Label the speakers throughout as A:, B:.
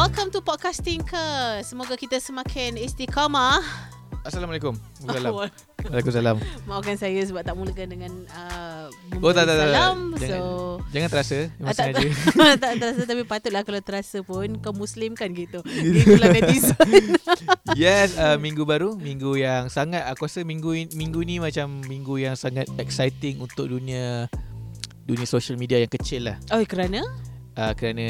A: Welcome to Podcasting ke. Semoga kita semakin istiqamah.
B: Assalamualaikum. Waalaikumsalam.
A: Maafkan saya sebab tak mulakan dengan uh,
B: Oh tak tak tak. tak.
A: salam.
B: Jangan,
A: So
B: jangan terasa.
A: Ah, tak,
B: sengaja.
A: tak terasa tapi patutlah kalau terasa pun kau muslim kan gitu. Itulah netizen.
B: yes, uh, minggu baru, minggu yang sangat aku rasa minggu in- minggu ni macam minggu yang sangat exciting untuk dunia dunia social media yang kecil lah.
A: Oh kerana?
B: Uh, kerana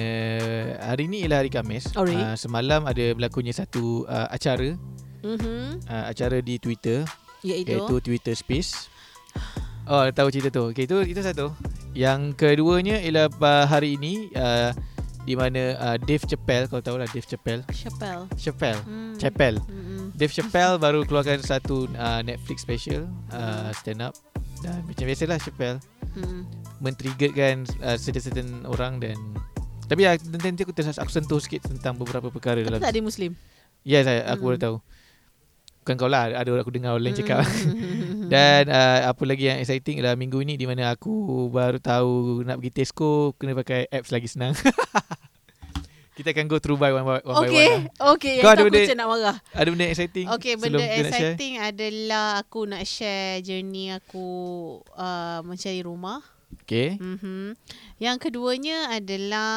B: hari ni ialah hari Khamis.
A: Oh, really?
B: uh, semalam ada berlakunya satu uh, acara,
A: Mhm.
B: uh, acara di Twitter
A: Iaitu.
B: iaitu Twitter Space. Oh, tahu cerita tu. Okay, itu itu satu. Yang keduanya ialah uh, hari ini uh, di mana uh, Dave Chappelle, kau tahu lah Dave Chappelle.
A: Chappelle.
B: Chappelle.
A: Hmm.
B: Chappelle.
A: Mm-mm.
B: Dave Chappelle baru keluarkan satu uh, Netflix special uh, stand up dan macam biasalah Chappelle
A: Mm-mm.
B: men-triggerkan uh, certain-certain orang dan tapi uh, nanti aku terus aku sentuh sikit tentang beberapa perkara dalam
A: tak ada muslim.
B: Yes, saya, aku
A: Mm.
B: baru tahu. Bukan kau lah, ada orang aku dengar orang lain cakap.
A: Mm-mm.
B: Dan uh, apa lagi yang exciting adalah minggu ni di mana aku baru tahu nak pergi Tesco kena pakai apps lagi senang. Kita akan go through by one, by- one by one
A: Okay,
B: lah.
A: okay.
B: Kau
A: Yang
B: ada
A: tu
B: benda-
A: nak marah.
B: Ada benda exciting
A: Okay, benda exciting adalah aku nak share journey aku uh, mencari rumah.
B: Okay.
A: Mm-hmm. Yang keduanya adalah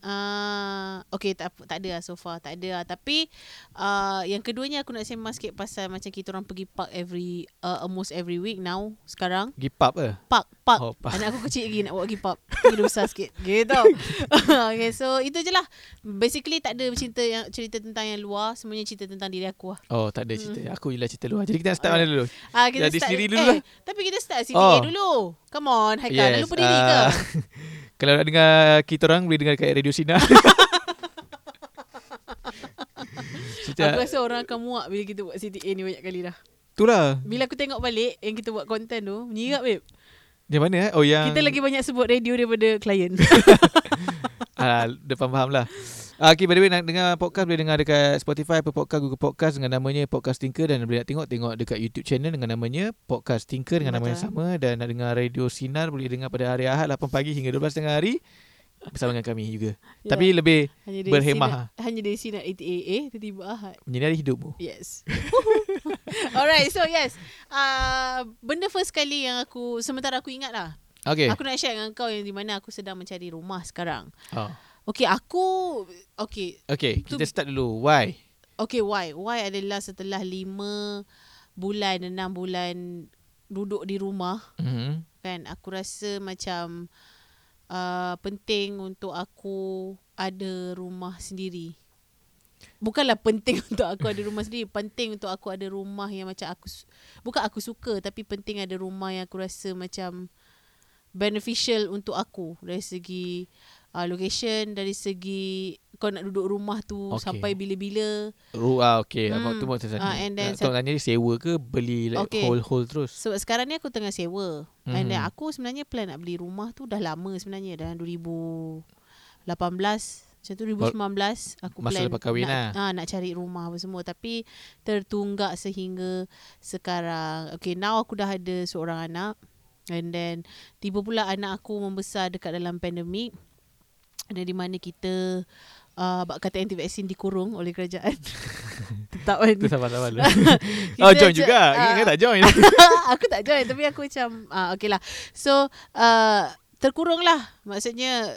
A: uh, okay tak tak ada lah so far tak ada lah. tapi uh, yang keduanya aku nak sembang sikit pasal macam kita orang pergi park every uh, almost every week now sekarang
B: Pergi pub ke?
A: park park
B: Oh, park.
A: anak aku kecil lagi nak bawa pergi park dah besar sikit gitu okay so itu je lah basically tak ada cerita yang cerita tentang yang luar semuanya cerita tentang diri aku lah
B: Oh, tak ada cerita. Aku je lah cerita luar. Jadi kita nak start mana dulu?
A: Ah kita
B: Jadi
A: start
B: sendiri dulu
A: eh,
B: lah.
A: Tapi kita start sini
B: Oh.
A: dulu. Come on, Haikal. Yes, lupa diri
B: ah,
A: ke?
B: Kalau nak dengar kita orang boleh dengar kat Radio. Cerita,
A: Aku rasa orang akan muak bila kita buat CTA ni banyak kali dah.
B: itulah.
A: Bila aku tengok balik yang kita buat konten tu, menyirat babe.
B: Yang mana eh? Oh yang
A: Kita lagi banyak sebut radio daripada klien.
B: Ah, dah faham-faham lah. Ah, okay, by the way, nak dengar podcast boleh dengar dekat Spotify, Apple Podcast, Google Podcast dengan namanya Podcast Tinker dan boleh nak tengok tengok dekat YouTube channel dengan namanya Podcast Tinker dengan nama yang sama dan nak dengar Radio Sinar boleh dengar pada hari Ahad 8 pagi hingga 12 tengah hari bersama dengan kami juga.
A: Ya.
B: Tapi lebih
A: hanya dari
B: berhemah.
A: Sinar, hanya dari sini 88A tiba-tiba Ahad.
B: menyinari hidupmu.
A: Yes. Alright, so yes. Uh, benda first kali yang aku sementara aku ingat lah.
B: Okay.
A: Aku nak share dengan kau yang di mana aku sedang mencari rumah sekarang.
B: Oh.
A: Okay, aku okay,
B: Okay, kita start dulu. Why?
A: Okay, why? Why adalah setelah lima bulan, enam bulan duduk di rumah,
B: Mm-hmm.
A: kan? Aku rasa macam uh, penting untuk aku ada rumah sendiri. Bukanlah penting untuk aku ada rumah sendiri. Penting untuk aku ada rumah yang macam aku... Bukan aku suka, tapi penting ada rumah yang aku rasa macam beneficial untuk aku. Dari segi uh, location, dari segi kau nak duduk rumah tu
B: Okay.
A: sampai bila-bila.
B: Ru ah okay. Hmm.
A: Hmm.
B: tu mau tanya.
A: Ah, and then
B: Nak tanya sewa ke beli like
A: Okay.
B: whole whole terus?
A: Sebab sekarang ni aku tengah sewa. Mm. And then
B: Mhm.
A: aku sebenarnya plan nak beli rumah tu dah lama sebenarnya. Dah 2018. Macam tu 2019 aku
B: Masa
A: plan
B: lepas kahwin
A: nak,
B: lah.
A: ah, nak cari rumah apa semua. Tapi tertunggak sehingga sekarang. Okay now aku dah ada seorang anak. And then tiba pula anak aku membesar dekat dalam pandemik. Dan di mana kita uh, bak kata anti vaksin dikurung oleh kerajaan. Tetap kan.
B: Tu sama-sama dulu.
A: Kita
B: oh, join juga.
A: ah.
B: Ingat tak join?
A: aku tak join tapi aku macam uh, okay lah. So uh, terkurung lah. Maksudnya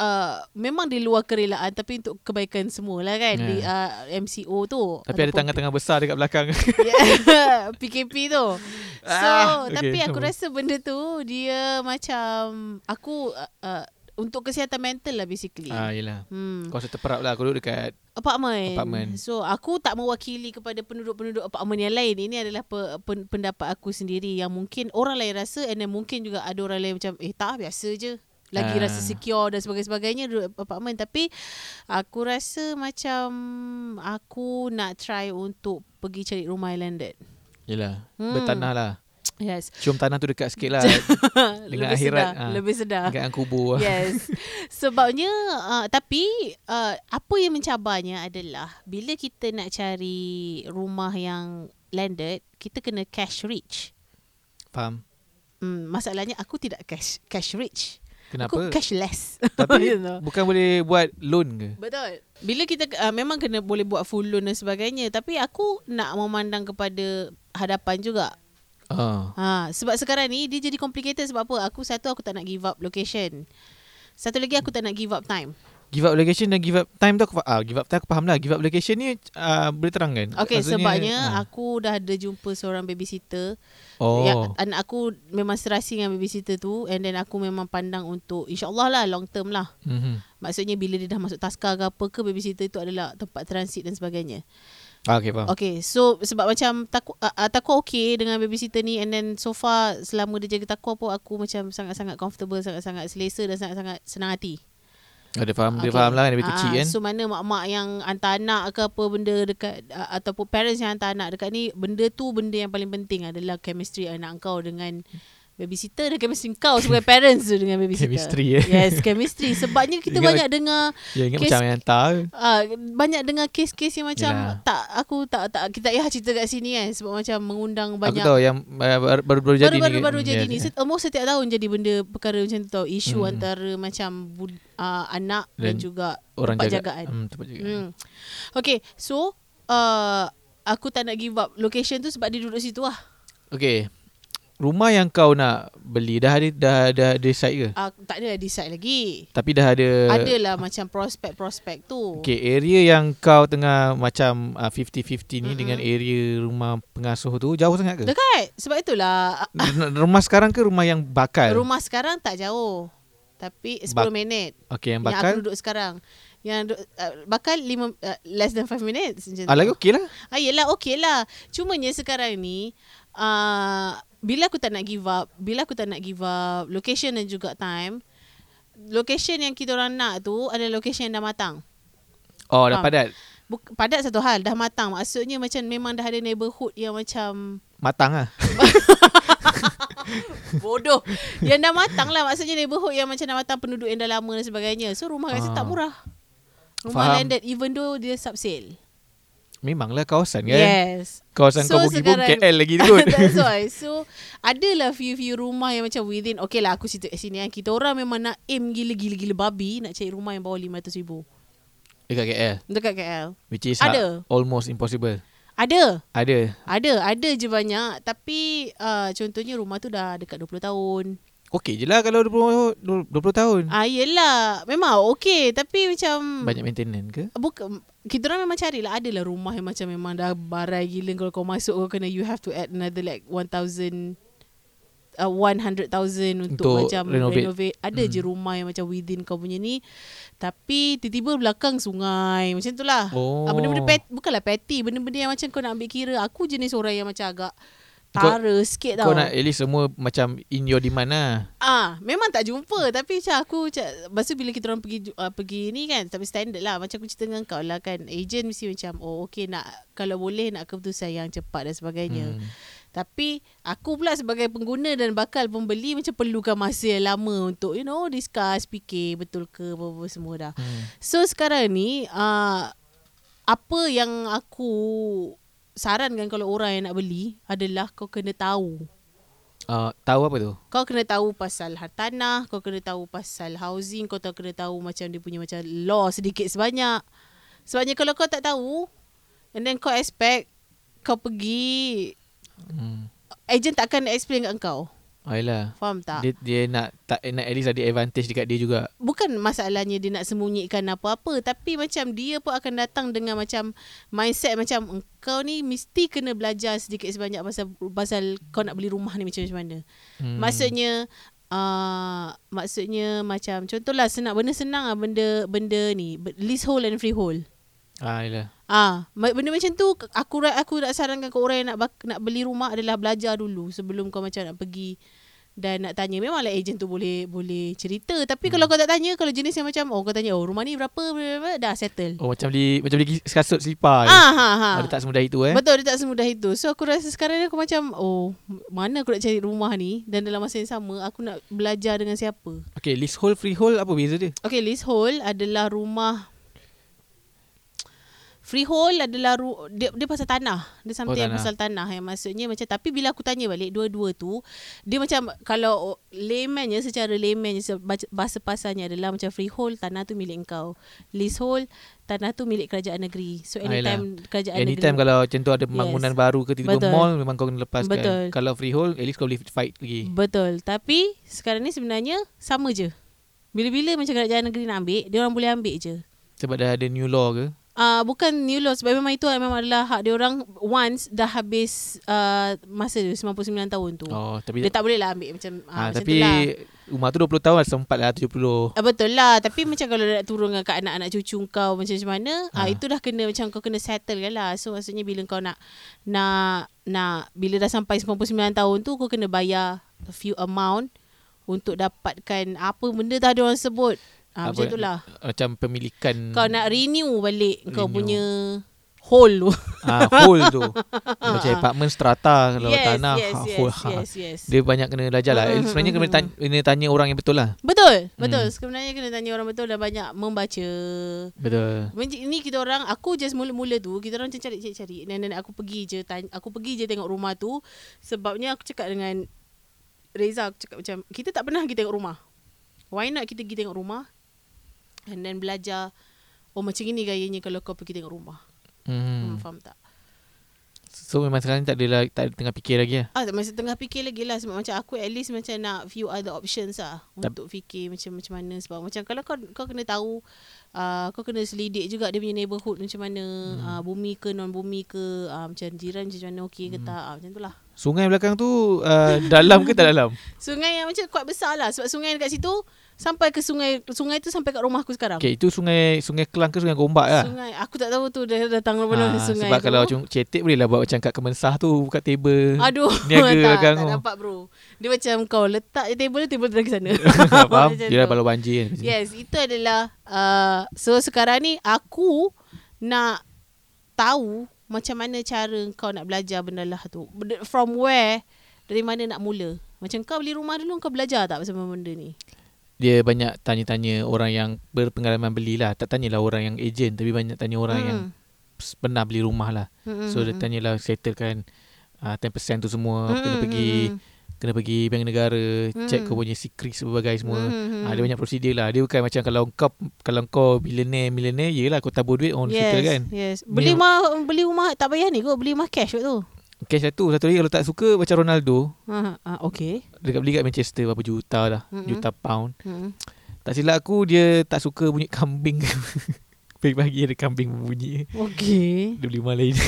A: uh, memang di luar kerelaan tapi untuk kebaikan semua lah kan.
B: Ya.
A: Di uh, MCO tu.
B: Tapi ada tangan-tangan besar dekat belakang.
A: Yeah, PKP tu. So
B: Ah,
A: tapi
B: okay.
A: aku rasa benda tu dia macam aku uh, uh, untuk kesihatan mental lah basically.
B: ah, yelah.
A: Hmm.
B: Kau rasa terperap lah. Aku duduk dekat
A: Apartment.
B: Apartment.
A: So aku tak mewakili kepada penduduk-penduduk apartmen yang lain. Ini adalah pe, pen, pendapat aku sendiri yang mungkin orang lain rasa and then mungkin juga ada orang lain macam eh tak biasa je. Lagi
B: Ah.
A: rasa secure dan sebagainya duduk apartmen tapi aku rasa macam aku nak try untuk pergi cari rumah landed.
B: Yelah
A: Hmm.
B: Bertanah lah
A: Yes.
B: Cium tanah tu dekat sikit lah
A: lebih
B: Dengan akhirat,
A: sedar,
B: ah.
A: lebih sedar.
B: Yang kubur
A: Yes. Sebabnya uh, tapi uh, apa yang mencabarnya adalah bila kita nak cari rumah yang landed, kita kena cash rich.
B: Faham
A: Hmm, masalahnya aku tidak cash cash rich.
B: Kenapa?
A: Aku cashless.
B: Tapi
A: You know.
B: bukan boleh buat loan ke?
A: Betul. Bila kita uh, memang kena boleh buat full loan dan sebagainya, tapi aku nak memandang kepada hadapan juga.
B: Ah.
A: Ha, sebab sekarang ni dia jadi complicated sebab apa? Aku satu aku tak nak give up location. Satu lagi aku tak nak give up time.
B: Give up location dan give up time tu aku ah, give up time aku faham lah. Give up location ni uh, boleh terangkan.
A: Okay,
B: Maksudnya,
A: sebabnya
B: ah.
A: aku dah ada jumpa seorang babysitter.
B: oh.
A: Yang anak aku memang serasi dengan babysitter tu and then aku memang pandang untuk insyaAllah lah long term lah.
B: Mhm.
A: Maksudnya bila dia dah masuk taska ke apa ke babysitter itu adalah tempat transit dan sebagainya.
B: Ah, okay, faham.
A: Okay, so sebab macam takut uh, uh, takut okay dengan babysitter ni and then so far selama dia jaga takut pun aku macam sangat-sangat comfortable, sangat-sangat selesa dan sangat-sangat senang hati.
B: Ah, dia faham, dia
A: Okay.
B: faham lah kan, dia
A: Ah,
B: kecil kan.
A: So mana mak-mak yang hantar anak ke apa benda dekat uh, ataupun parents yang hantar anak dekat ni benda tu benda yang paling penting adalah chemistry anak kau dengan babysitter dan chemistry kau sebagai parents tu dengan babysitter.
B: Chemistry, eh?
A: Yes, chemistry. Sebabnya kita
B: Ingat-
A: banyak dengar
B: Ya, ingat
A: kes-
B: macam yang hantar.
A: uh, banyak dengar kes-kes yang macam
B: Yelah.
A: tak aku tak tak kita tak payah cerita kat sini kan sebab macam mengundang
B: Aku
A: banyak
B: tahu yang uh, baru, baru, baru jadi
A: baru
B: ni.
A: baru, baru jadi
B: Yes,
A: ni. Set, almost setiap tahun jadi benda perkara macam tu tau. Isu
B: Hmm.
A: antara macam uh, anak dan,
B: Dan
A: juga
B: Orang
A: tempat
B: jaga.
A: jagaan.
B: Hmm, tempat jagaan.
A: Hmm. Okay, so uh, aku tak nak give up location tu sebab dia duduk situ lah.
B: Okay. Rumah yang kau nak beli dah ada dah dah decide ke?
A: Uh, tak ada decide lagi.
B: Tapi dah ada
A: Adalah macam prospek-prospek tu.
B: Okay, area yang kau tengah macam uh, 50-50 ni
A: Mm-mm.
B: dengan area rumah pengasuh tu jauh sangat ke?
A: Dekat. Sebab itulah
B: R- rumah sekarang ke rumah yang bakal?
A: rumah sekarang tak jauh. Tapi 10
B: Bak-
A: minit.
B: Okay, yang
A: Yang aku
B: bakal.
A: duduk sekarang. Yang uh, bakal lima, uh, less than 5 minutes. Macam
B: Ah,
A: tu.
B: lagi okey lah.
A: Ah, yelah okey lah. Cumanya sekarang ni uh, bila aku tak nak give up, bila aku tak nak give up location dan juga time, location yang kita orang nak tu adalah location yang dah matang.
B: Oh, dah padat.
A: Buk, padat satu hal, dah matang. Maksudnya macam memang dah ada neighborhood yang macam
B: Matang lah.
A: bodoh. yang dah matang lah. Maksudnya neighborhood yang macam dah matang penduduk yang dah lama dan sebagainya. So rumah kat situ
B: Ah.
A: tak murah. Rumah
B: Faham.
A: landed even though dia subsale.
B: Memanglah kawasan kan?
A: Yes.
B: Kawasan
A: So,
B: kau pergi pun KL lagi kot.
A: That's why. So, adalah few-few rumah yang macam within. Okay lah, aku situ kat sini kan. Kita orang memang nak aim gila-gila babi nak cari rumah yang bawah RM500,000.
B: Dekat KL.
A: Dekat KL.
B: Which is
A: Ada.
B: almost impossible.
A: Ada.
B: Ada.
A: Ada. Ada je banyak. Tapi uh, contohnya rumah tu dah dekat 20 tahun.
B: Okey je lah kalau 20, 20 tahun.
A: Ah, yelah. Memang okay. Tapi macam...
B: Banyak maintenance ke?
A: Bukan kita orang memang carilah adalah rumah yang macam memang dah barai gila kalau kau masuk kau kena you have to add another like 1000 uh, 100,000 untuk,
B: Untuk
A: macam
B: renovate.
A: renovate. Ada
B: Hmm.
A: je rumah yang macam within kau punya ni tapi tiba-tiba belakang sungai macam tu lah.
B: Oh.
A: Ah, benda-benda pet, bukanlah petty, benda-benda yang macam kau nak ambil kira. Aku jenis orang yang macam agak
B: Kau-
A: tara sikit tau.
B: Kau nak at least semua macam in your demand lah.
A: Ah, memang tak jumpa tapi macam aku macam lepas tu bila kita orang pergi uh, pergi ni kan tapi standard lah macam aku cerita dengan kau lah kan agent mesti macam oh okey nak kalau boleh nak keputusan yang cepat dan sebagainya.
B: Hmm.
A: Tapi aku pula sebagai pengguna dan bakal pembeli macam perlukan masa yang lama untuk you know discuss fikir betul ke apa-apa semua dah.
B: Hmm.
A: So sekarang ni uh, apa yang aku sarankan kalau orang yang nak beli adalah kau kena tahu
B: Uh, tahu apa tu?
A: kau kena tahu pasal hartanah, kau kena tahu pasal housing, kau tahu kena tahu macam dia punya macam law sedikit sebanyak. Sebabnya kalau kau tak tahu and then kau expect kau pergi
B: Hmm.
A: agent takkan explain kat kau.
B: Yelah.
A: Faham tak?
B: Dia, dia nak tak nak at least ada advantage dekat dia juga.
A: Bukan masalahnya dia nak sembunyikan apa-apa tapi macam dia pun akan datang dengan macam mindset macam engkau ni mesti kena belajar sedikit sebanyak pasal pasal kau nak beli rumah ni macam mana.
B: Hmm.
A: Maksudnya uh, maksudnya macam contohlah senang benda senang lah benda benda ni leasehold and freehold.
B: Ah.
A: Ah, ma- benda macam tu aku aku nak sarankan ke orang yang nak bak- nak beli rumah adalah belajar dulu sebelum kau macam nak pergi dan nak tanya memanglah ejen tu boleh boleh cerita tapi
B: Hmm.
A: kalau kau tak tanya kalau jenis yang macam oh kau tanya oh rumah ni berapa, berapa dah settle.
B: Oh, macam beli macam beli kasut selipar.
A: Ah ha ha.
B: Oh, dia tak semudah itu eh.
A: Betul dia tak semudah itu. So aku rasa sekarang ni aku macam oh mana aku nak cari rumah ni dan dalam masa yang sama aku nak belajar dengan siapa.
B: Okay, leasehold, freehold apa beza dia?
A: Okay, leasehold adalah rumah freehold adalah ru- dia, dia pasal tanah. Dia something
B: Oh, tanah.
A: pasal tanah yang maksudnya macam tapi bila aku tanya balik dua-dua tu dia macam kalau laymannya secara laymannya baca- bahasa pasarnya adalah macam freehold tanah tu milik kau. Leasehold tanah tu milik kerajaan negeri. So
B: Ah,
A: anytime kerajaan
B: Anytime
A: negeri
B: kalau macam tu ada pembangunan
A: Yes.
B: baru ke tiba-tiba
A: Betul.
B: mall memang kau kena lepaskan.
A: Betul.
B: Kalau freehold at least kau boleh fight lagi.
A: Betul. Tapi sekarang ni sebenarnya sama je. Bila-bila macam kerajaan negeri nak ambil, dia orang boleh ambil je.
B: Sebab dah ada new law ke?
A: Uh, bukan new law sebab memang itu memang adalah hak dia orang once dah habis uh, masa dia 99 tahun tu.
B: Oh, tapi
A: Dia tak boleh lah ambil macam uh,
B: ha,
A: macam
B: tapi
A: tu lah.
B: rumah tu 20 tahun sempat lah 70.
A: Uh, betul lah Tapi macam kalau nak turunkan kat anak-anak cucu kau Macam macam mana ha. Uh, Itu dah kena Macam kau kena settle kan lah So maksudnya bila kau nak Nak nak Bila dah sampai 99 tahun tu Kau kena bayar A few amount Untuk dapatkan Apa benda dah ada orang sebut ha,
B: Apa-
A: Macam tu lah
B: Macam pemilikan
A: Kau nak renew balik Kau
B: Renew.
A: punya Hole tu
B: ah whole tu. Macam apartment strata kalau
A: yes,
B: tanah
A: yes,
B: ha,
A: yes,
B: whole ha.
A: yes, yes.
B: Dia banyak kena belajar lah.
A: Mm,
B: Sebenarnya kena
A: mm,
B: tanya, kena tanya orang yang betul lah.
A: Betul Betul
B: Hmm.
A: Sebenarnya kena tanya orang betul Dan banyak membaca
B: Betul.
A: Macam ni kita orang aku just mula-mula tu kita orang macam cari-cari dan dan aku pergi je tanya, aku pergi je tengok rumah tu sebabnya aku cakap dengan Reza aku cakap macam kita tak pernah pergi tengok rumah. Why not kita pergi tengok rumah and then belajar oh macam ini gayanya kalau kau pergi tengok rumah. Hmm.
B: Hmm.
A: faham tak?
B: So memang sekarang tak ada lah, tak ada tengah fikir lagi lah.
A: Ah masih tengah fikir lagi lah sebab macam aku at least macam nak few other options lah
B: Tap-
A: untuk fikir macam macam mana sebab macam kalau kau kau kena tahu uh, kau kena selidik juga dia punya neighborhood macam mana hmm. uh, bumi ke non bumi ke uh, macam jiran macam mana okey ke
B: Hmm.
A: tak uh, macam tu lah.
B: Sungai belakang tu uh, dalam ke tak dalam?
A: Sungai yang macam kuat besar lah sebab sungai dekat situ sampai ke sungai sungai tu sampai kat rumah aku sekarang.
B: Okay, itu sungai sungai Kelang ke sungai Gombak lah?
A: Sungai aku tak tahu tu dia datang dari mana
B: Ah,
A: sungai
B: sebab
A: tu.
B: kalau macam cetek boleh lah buat macam kat Kemensah tu buka table.
A: Aduh
B: Niaga
A: tak, tak
B: tu.
A: dapat bro Dia macam kau letak je table Table tu lagi sana
B: Faham? Dia dah balau banjir kan.
A: Yes itu adalah uh, So sekarang ni Aku Nak Tahu Macam mana cara Kau nak belajar benda lah tu From where Dari mana nak mula Macam kau beli rumah dulu Kau belajar tak Pasal benda ni
B: Dia banyak tanya-tanya orang yang berpengalaman beli lah. Tak tanyalah orang yang ejen tapi banyak tanya orang yang s- pernah beli rumah lah.
A: hmm.
B: So dia tanyalah settlekan uh, 10% tu semua.
A: Hmm,
B: Kena
A: hmm,
B: pergi
A: hmm,
B: kena pergi bank negara, check
A: Hmm.
B: kau punya secret berbagai semua.
A: hmm,
B: Ah, dia banyak prosedur lah. Dia bukan macam kalau kau kalau kau billionaire millionaire yelah kau tabur duit on
A: Yes,
B: settle kan.
A: yes. Beli rumah beli rumah tak payah ni kot beli rumah cash kot tu.
B: Cash satu Satu lagi kalau tak suka Macam Ronaldo
A: Ha, ha okey.
B: Dekat beli kat Manchester Berapa juta lah
A: Mm-mm.
B: Juta pound
A: Hmm.
B: Tak silap aku Dia tak suka bunyi kambing Pagi-pagi ada kambing berbunyi
A: Okey.
B: Dia beli rumah lain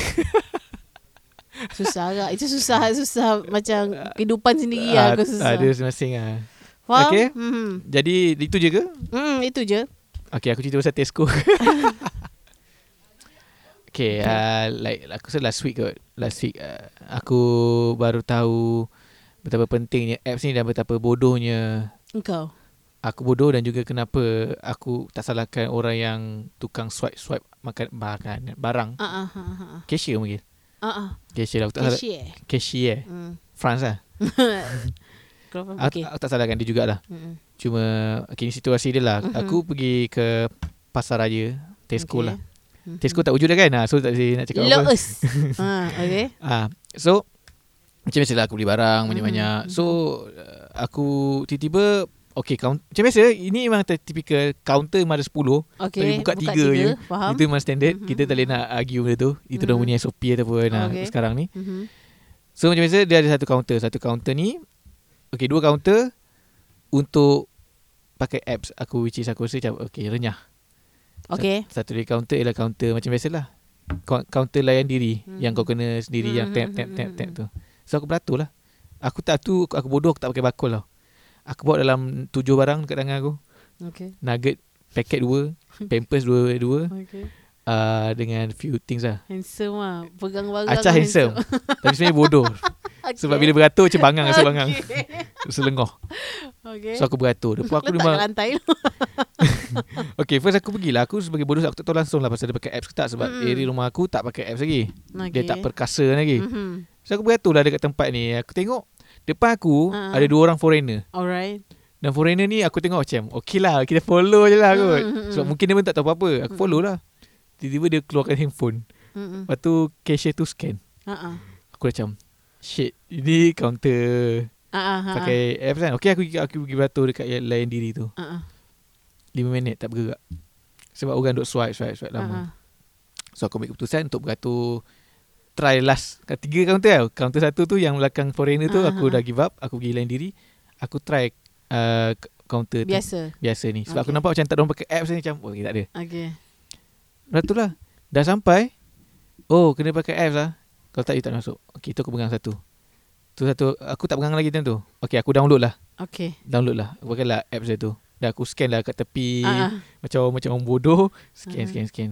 A: Susah agak. Itu susah susah macam kehidupan sendiri
B: Ah,
A: lah aku susah.
B: Ada masing-masing lah
A: Faham?
B: Okey.
A: Hmm.
B: Jadi itu je ke?
A: Hmm, itu je.
B: Okay aku cerita pasal Tesco Okay uh, Like Aku rasa last week kot Last week uh, Aku baru tahu Betapa pentingnya apps ni Dan betapa bodohnya
A: Engkau.
B: Aku bodoh dan juga kenapa Aku tak salahkan orang yang Tukang swipe-swipe Makan makan barang
A: Ah ah ah ah.
B: Cashier mungkin
A: Ah ah.
B: Cashier lah Aku tak salah
A: Cashier.
B: Cashier
A: Hmm.
B: France lah aku,
A: Okey.
B: aku tak salahkan dia jugalah
A: Hmm.
B: Cuma Okay ni situasi dia lah
A: Mhm.
B: Aku pergi ke Pasar Raya Tesco
A: Okey.
B: lah
A: Mhm.
B: Tesco tak wujud dah kan ha, So tak boleh nak cakap apa
A: Loes. ha.
B: Ah, so macam biasalah aku beli barang banyak-banyak.
A: Mhm,
B: So uh, aku tiba-tiba okay count macam biasa ini memang typical counter memang ada 10.
A: Okey.
B: Tapi buka tiga je.
A: Faham?
B: Itu memang standard.
A: Mhm.
B: Kita tak boleh nak argue benda tu. Itu dah
A: Mhm.
B: punya SOP ataupun okay.
A: Okay.
B: sekarang ni.
A: Mhm.
B: So macam biasa dia ada satu counter. Satu counter ni okay dua counter untuk pakai apps aku which is aku rasa macam okay renyah.
A: Okey.
B: Satu lagi counter ialah counter macam biasalah. Counter layan diri
A: Hmm.
B: yang kau kena sendiri yang
A: Hmm,
B: tap
A: hmm,
B: tap
A: hmm,
B: tap
A: hmm,
B: tap tu. So aku beratur lah. Aku tak tu aku bodoh aku tak pakai bakul tau. Aku bawa dalam tujuh barang dekat tangan aku.
A: Okey.
B: Nugget paket dua, Pampers dua dua
A: Okey.
B: uh, dengan few things lah.
A: Handsome ah. Pegang barang.
B: Acah handsome. Tapi sebenarnya bodoh.
A: Okay.
B: Sebab bila beratur macam bangang rasa bangang.
A: Okey.
B: Selengoh.
A: Okey.
B: So aku beratur. Lepas aku
A: Letak
B: memang
A: kat lantai.
B: Okay first aku pergilah Aku sebagai bodoh Aku tak tahu langsung lah Pasal dia pakai apps ke tak Sebab
A: Mm-mm.
B: area rumah aku Tak pakai apps lagi
A: Okay.
B: Dia tak perkasa lagi
A: Mhm.
B: So aku beratur lah dekat tempat ni Aku tengok Depan aku
A: Ha.
B: Ada dua orang foreigner
A: Alright.
B: Dan foreigner ni Aku tengok macam Okay lah Kita follow je lah kot
A: Mm, mm, mm.
B: Sebab mungkin dia pun tak tahu apa-apa Aku
A: Mm.
B: follow lah Tiba-tiba dia keluarkan handphone
A: Mm-mm.
B: Lepas tu cashier tu scan
A: Ha-ha.
B: Aku macam Shit Ini counter.
A: Ha-ha.
B: Pakai apps kan? Okay aku, aku pergi beratur Dekat yang lain diri tu.
A: Ha-ha.
B: 5 minit tak bergerak. Sebab orang duk swipe swipe swipe lama.
A: Ha-ha.
B: So aku ambil keputusan Untuk beratur Try last. Kat Tiga counter tau. Counter satu tu Yang belakang foreigner tu
A: Ah,
B: Aku
A: ah,
B: dah give up. Aku pergi lain diri. Aku try uh, Counter tu.
A: Biasa.
B: Biasa ni. Sebab aku
A: Okay.
B: nampak macam Tak ada orang pakai apps ni Macam oh okay, tak ada.
A: Okay.
B: Lepas tu lah. Dah sampai Oh kena pakai apps lah Kalau tak you tak masuk. Okay tu aku pegang satu. Tu satu Aku tak pegang lagi time tu. Okay aku download lah.
A: Okay.
B: Download lah. Aku pakai lah apps dia tu. Dah aku scan lah kat tepi.
A: Ha-ha.
B: Macam macam orang bodoh. Scan
A: Ah.
B: scan scan.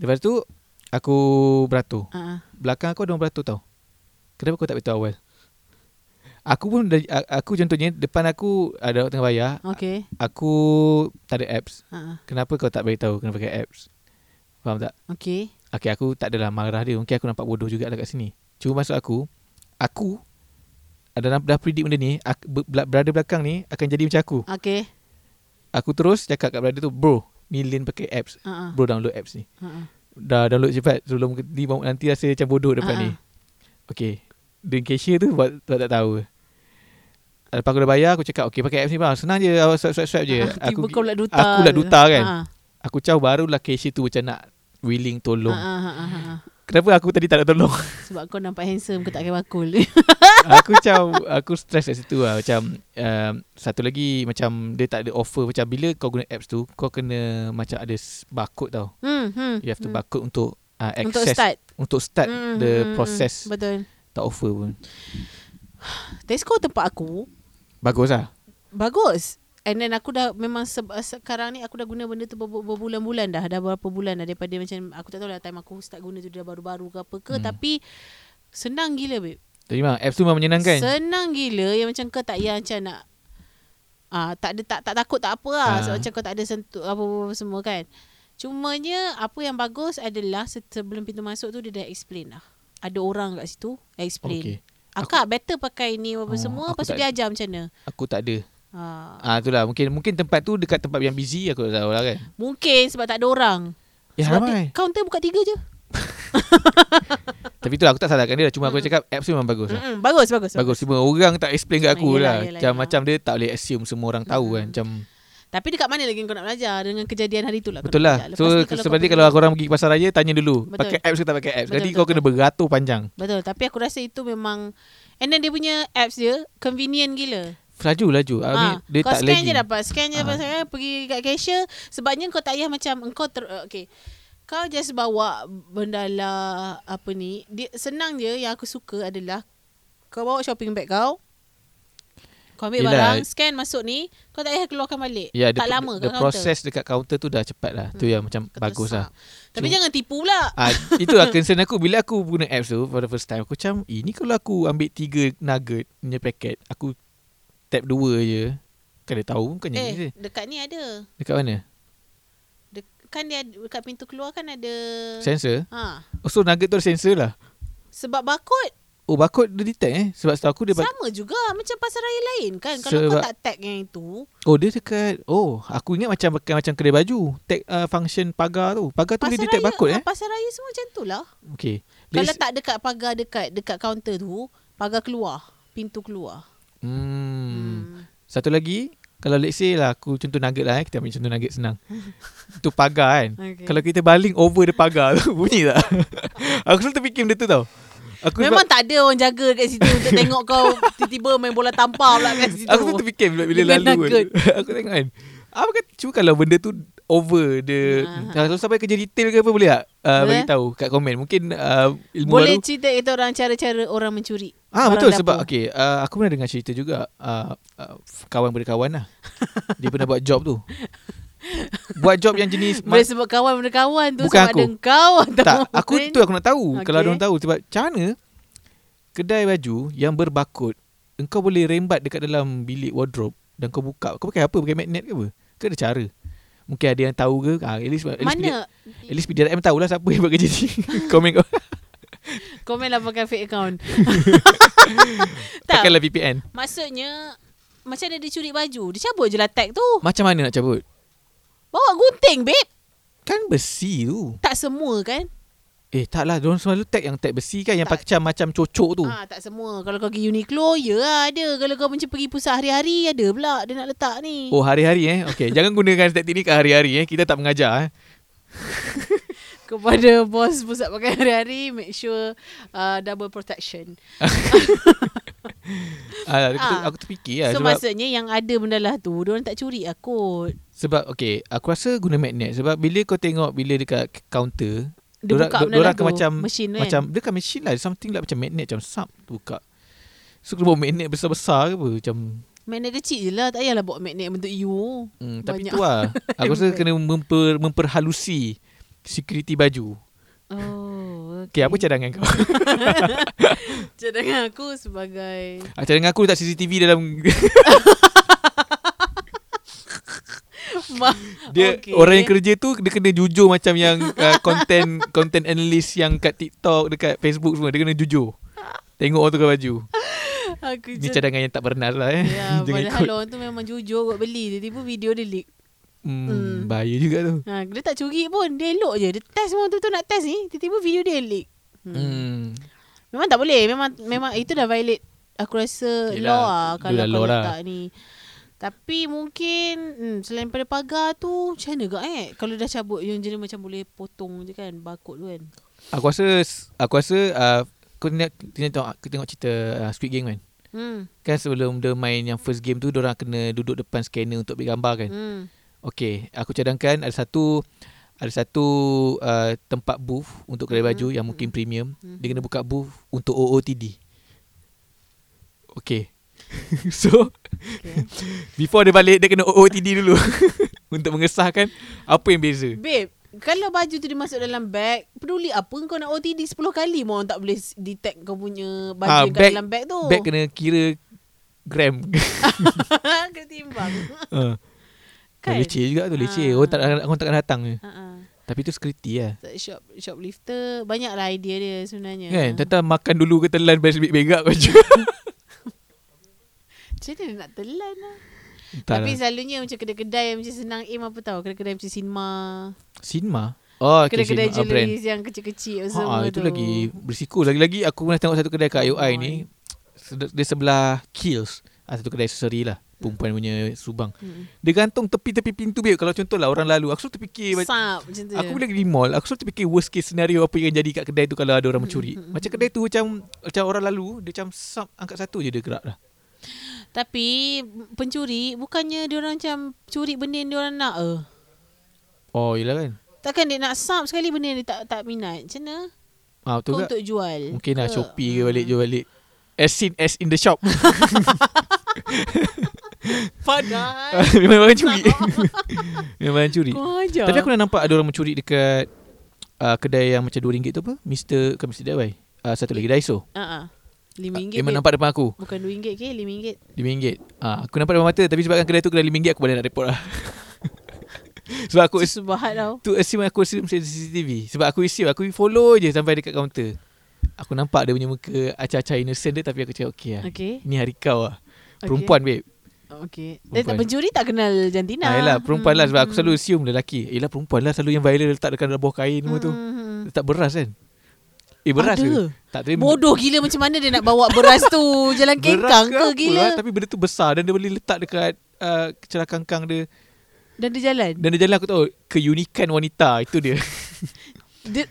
B: Lepas tu Aku beratur.
A: Ha-ha.
B: Belakang aku ada orang beratur tau. Kenapa aku tak beritahu awal? Aku pun Aku contohnya Depan aku Ada orang tengah bayar.
A: Okay.
B: Aku Tak ada apps.
A: Ha-ha.
B: Kenapa kau tak beritahu Kena pakai apps? Faham tak?
A: Okay.
B: Okay aku tak adalah marah dia Mungkin aku nampak bodoh juga lah kat sini Cuma maksud aku Aku Ada dah predict benda ni aku, Brother belakang ni Akan jadi macam aku
A: Okay.
B: Aku terus cakap kat brother tu Bro Ni Lin pakai apps
A: Ha-ha.
B: Bro download apps ni
A: Ha-ha.
B: Dah download cepat Sebelum ni nanti rasa macam bodoh depan
A: Ah,
B: ni. Okay Dan cashier tu buat, buat tak tahu Lepas aku dah bayar Aku cakap Okay pakai apps ni bang Senang je Awak swipe-swipe je
A: Ha,
B: aku,
A: Tiba kau pula duta.
B: aku lah duta kan.
A: Ha.
B: aku caw barulah cashier tu macam nak Willing tolong.
A: Ha, ha, ha, ha, ha.
B: Kenapa aku tadi tak nak tolong?
A: Sebab kau nampak handsome Kau tak pakai bakul.
B: Aku macam Aku stress kat situ lah. Macam um, Satu lagi Macam Dia tak ada offer. Macam bila kau guna apps tu Kau kena Macam ada barcode tau.
A: Hmm, hmm,
B: You have to
A: hmm.
B: barcode untuk uh, Access
A: Untuk start.
B: Untuk start
A: Hmm,
B: The
A: hmm, hmm,
B: process.
A: Hmm. Betul.
B: Tak offer pun.
A: Tesco tempat aku.
B: Bagus lah.
A: Bagus And then aku dah Memang se- sekarang ni Aku dah guna benda tu ber- Berbulan-bulan dah Dah berapa bulan dah Daripada macam Aku tak tahu lah Time aku start guna tu Dah baru-baru ke apa ke
B: Hmm.
A: Tapi Senang gila babe
B: Jadi memang apps tu memang menyenangkan
A: Senang gila Yang macam kau tak payah macam nak Ah, tak ada tak tak takut tak apa lah
B: Ah.
A: sebab macam kau tak ada sentuh apa-apa semua kan. Cumanya apa yang bagus adalah se- sebelum pintu masuk tu dia dah explain lah. Ada orang kat situ explain.
B: Okay
A: Akak better pakai ni apa
B: Oh,
A: semua
B: aku
A: lepas tu dia ajar macam mana.
B: Aku tak ada
A: Ha.
B: Ah itulah mungkin mungkin tempat tu dekat tempat yang busy aku tak tahu lah kan.
A: Mungkin sebab tak ada orang.
B: Ya
A: sebab
B: ramai.
A: kaunter buka tiga je.
B: Tapi itulah aku tak salahkan dia cuma aku cakap apps memang bagus lah.
A: Mm-mm, bagus bagus.
B: Bagus cuma orang tak explain kat aku
A: Yelah,
B: lah.
A: yelah,
B: Macam
A: yelah.
B: macam dia tak boleh assume semua orang tahu kan.
A: Mm.
B: Macam
A: Tapi dekat mana lagi kau nak belajar dengan kejadian hari tu lah. kau
B: betul lah. So seperti kalau
A: pergi-
B: orang pergi ke pasar raya tanya dulu
A: Betul.
B: pakai apps ke tak pakai apps.
A: Betul,
B: Jadi
A: betul,
B: kau kena
A: betul.
B: beratur panjang.
A: Betul Tapi aku rasa itu memang And then dia punya apps dia Convenient gila
B: Laju laju. I mean,
A: ha,
B: dia
A: Kau
B: tak
A: scan
B: lagi.
A: je dapat Scan je
B: Ah.
A: dapat saya Pergi kat cashier Sebabnya kau tak payah macam Engkau ter, Okay Kau just bawa Benda lah Apa ni dia, Senang je Yang aku suka adalah Kau bawa shopping bag kau Kau ambil
B: Yelah.
A: barang Scan masuk ni Kau tak payah keluarkan balik
B: Ya,
A: Tak
B: the,
A: lama
B: the
A: kat
B: process dekat counter tu dah cepat lah. Tu
A: Hmm.
B: yang macam
A: Kau
B: bagus lah.
A: Tapi
B: Cuma-
A: jangan tipu pula
B: Ah, itulah concern aku bila aku guna apps tu for the first time aku macam ini kalau aku ambil tiga nugget punya paket aku tap dua je. Kan dia tahu bukannya
A: Eh
B: eh.
A: dekat ni ada.
B: Dekat mana?
A: Dek, Kan dia Dekat pintu keluar kan ada.
B: Sensor?
A: Ha.
B: oh, so nugget tu ada sensor lah?
A: Sebab barcode
B: oh barcode dia detect eh? Sebab setahu aku dia
A: Sama juga macam pasar raya lain kan. Kalau kau
B: Sebab-
A: tak tag yang itu,
B: oh dia dekat oh aku ingat macam bukan macam kedai baju. Tag uh, function pagar tu. Pagar tu dia
A: pasar
B: detect
A: raya,
B: barcode eh?
A: ah, pasar raya semua macam tu lah.
B: okey.
A: Kalau tak dekat pagar dekat dekat kaunter tu, pagar keluar, pintu keluar.
B: Hmm.
A: Hmm.
B: satu lagi kalau let's say lah aku contoh nugget lah eh kita ambil contoh nugget senang tu pagar kan
A: Okay.
B: Kalau kita baling over the pagar tu Bunyi tak? aku selalu terfikir benda tu tau Aku
A: Memang tak ada orang jaga kat situ untuk tengok kau tiba-tiba main bola tampar pula kat situ.
B: Aku selalu terfikir bila, bila lalu kan. Aku tengok kan Apa kata Cuma kalau benda tu Over the
A: Ah.
B: Kalau sampai kerja detail ke apa Boleh tak uh,
A: Boleh.
B: Bagi tahu kat komen Mungkin uh, ilmu
A: Boleh
B: baru
A: cerita kita orang cara-cara orang mencuri.
B: Ah
A: barang
B: betul
A: dapur.
B: sebab okay, uh, aku pernah dengar cerita juga uh, uh, kawan berkawan lah. Dia pernah buat job tu. Buat job yang jenis
A: Boleh sebut kawan berkawan tu
B: Bukan
A: sama
B: aku.
A: ada kau atau
B: tak aku
A: lain.
B: tu aku nak tahu okay. kalau ada orang tahu sebab macam mana kedai baju yang berbarcode engkau boleh rembat dekat dalam bilik wardrobe dan kau buka kau pakai apa pakai magnet ke apa ke ada cara mungkin ada yang tahu ke ah, at least at least,
A: Mana
B: at least PDRM tahulah siapa yang buat kerja ni komen kau
A: komen lah pakai fake account. tak,
B: pakailah VPN
A: maksudnya macam dia curi baju? Dia cabut je lah tag tu.
B: macam mana nak cabut
A: Bawa gunting, babe.
B: Kan besi tu.
A: Tak semua kan?
B: Eh tak lah Diorang selalu tag yang tag besi kan Yang
A: Tak.
B: macam macam cocok tu
A: Ah, tak semua. Kalau kau pergi Uniqlo, ya lah ada. Kalau kau macam pergi pusat hari-hari, ada pula dia nak letak ni.
B: Oh hari-hari eh Okay Jangan gunakan taktik ni kat hari-hari eh Kita tak mengajar eh
A: Kepada bos pusat pakai hari-hari, make sure uh, double protection.
B: ah, aku,
A: Ah.
B: aku terfikir lah
A: so maksudnya yang ada benda lah tu, diorang tak curi lah kot.
B: sebab okay Aku rasa guna magnet Sebab bila kau tengok Bila dekat counter
A: Dia
B: Dorang-
A: buka
B: do-
A: benda
B: dorang
A: tu.
B: macam
A: Mesin kan?
B: Macam Dia kan mesin lah Something like macam magnet Macam sub tu buka So kena bawa magnet besar-besar ke apa Macam
A: Magnet kecil je lah. Tak payahlah bawa magnet bentuk U.
B: hmm, Tapi
A: Banyak.
B: tu lah Aku rasa kena memper, memperhalusi Security baju
A: Oh,
B: Okay apa cadangan kau
A: Cadangan aku sebagai
B: Ah, Cadangan aku letak CCTV dalam Dia
A: Okay.
B: orang yang kerja tu dia kena jujur macam yang uh, content content analyst yang kat TikTok dekat Facebook semua dia kena jujur. Tengok orang tukar baju.
A: Aku
B: Ni
A: cad-
B: cadangan yang tak bernas lah eh.
A: Ya,
B: Jangan
A: padahal
B: ikut.
A: orang tu memang jujur buat beli. Tiba-tiba video dia leak.
B: Hmm,
A: Hmm.
B: bahaya juga tu.
A: Ha, dia tak curi pun. Dia elok je. Dia test semua tu nak test ni. Tiba-tiba video dia leak. Hmm.
B: Hmm.
A: Memang tak boleh. Memang memang itu dah violate aku rasa
B: Yelah,
A: law lah kalau kau
B: law lah.
A: letak ni. Tapi mungkin hmm, selain pada pagar tu macam mana gak eh? Kalau dah cabut yang jenis macam boleh potong je kan barcode tu kan.
B: Aku rasa aku rasa uh, kau tengok tengok tengok, cerita uh, Squid Game kan.
A: Hmm.
B: Kan sebelum dia main yang first game tu orang kena duduk depan scanner untuk ambil gambar kan.
A: Hmm.
B: Okey, aku cadangkan ada satu ada satu uh, tempat booth untuk kedai baju yang mungkin
A: mhm.
B: premium.
A: Mhm.
B: Dia kena buka booth untuk OOTD. Okey. so,
A: Okay.
B: before dia balik dia kena OOTD dulu untuk mengesahkan apa yang beza.
A: Babe, kalau baju tu dia masuk dalam bag, peduli apa kau nak OTD 10 kali mau orang tak boleh detect kau punya baju
B: Ah,
A: yang kat
B: bag-
A: dalam bag tu.
B: Bag kena kira gram.
A: kena timbang.
B: uh. Kan?
A: kan?
B: Leceh juga tu, leceh.
A: Ah.
B: Orang tak orang takkan datang je.
A: Ha ah.
B: Tapi tu security lah.
A: Shop shoplifter banyaklah idea dia sebenarnya.
B: Kan? Tentang makan dulu ke telan best begak baju.
A: Macam mana nak telan lah.
B: Entah
A: Tapi
B: lah.
A: selalunya macam kedai-kedai yang macam senang aim apa tahu. Kedai-kedai macam Sinma.
B: Sinma. Oh, okay,
A: Kedai-kedai
B: Sinma brand.
A: jewelry yang kecil-kecil
B: Ha,
A: semua
B: itu
A: tu.
B: lagi berisiko. Lagi-lagi aku pernah tengok satu kedai kat IOI ni. sed- Dia sebelah Kills. Ah, satu kedai aksesori lah. Perempuan punya subang.
A: Hmm.
B: Dia gantung tepi-tepi pintu babe. Kalau contoh lah orang lalu. Aku selalu terfikir.
A: Sap macam tu.
B: Aku bila pergi mall, aku selalu terfikir worst case scenario apa yang jadi kat kedai tu kalau ada orang mencuri.
A: Hmm, hmm,
B: Macam kedai tu macam macam orang lalu, dia macam sub, angkat satu je dia gerak dah.
A: Tapi pencuri bukannya dia orang macam curi benda yang dia orang nak eh.
B: Oh, yelah kan.
A: Takkan dia nak sub sekali benda yang dia tak tak minat. Macam mana?
B: Ah, betul
A: Kau untuk jual.
B: Mungkin lah
A: ke?
B: Shopee ke
A: Hmm.
B: balik jual balik. As in as in the shop.
A: Padahal.
B: Memang orang curi. Memang orang curi. Tapi aku dah nampak ada orang mencuri dekat uh, kedai yang macam RM2 tu apa? Bukan Mr. DIY. Uh, satu lagi Daiso.
A: Ah. RM5
B: Uh,
A: babe.
B: memang nampak depan aku.
A: Bukan RM2 ke RM5
B: RM5. Ah, aku nampak depan mata tapi sebabkan kedai tu kedai RM5 aku balik nak report lah. Sebab aku
A: Susu bahat tau
B: tu assume aku assume CCTV. Sebab aku assume aku follow je sampai dekat kaunter. Aku nampak dia punya muka acah-acah innocent dia tapi aku cakap okey lah.
A: Okay
B: Ni hari kau lah.
A: Okay.
B: Perempuan babe.
A: Okay Eh tak
B: Perempuan.
A: pencuri tak kenal jantina
B: Ah, yelah perempuan lah sebab aku
A: Hmm,
B: selalu assume lelaki. Yelah perempuan lah selalu yang viral letak dekat dalam bawah kain semua tu.
A: hmm, hmm.
B: Letak beras kan? Eh beras
A: Ada.
B: ke? Tak tapi
A: Bodoh gila macam mana dia nak bawa beras tu? Jalan kengkang ke
B: apa?
A: gila?
B: Tapi benda tu besar Dan dia boleh letak dekat uh, Celah kangkang dia.
A: Dan dia jalan?
B: Dan dia jalan aku tahu. Keunikan wanita Itu dia.
A: Dia,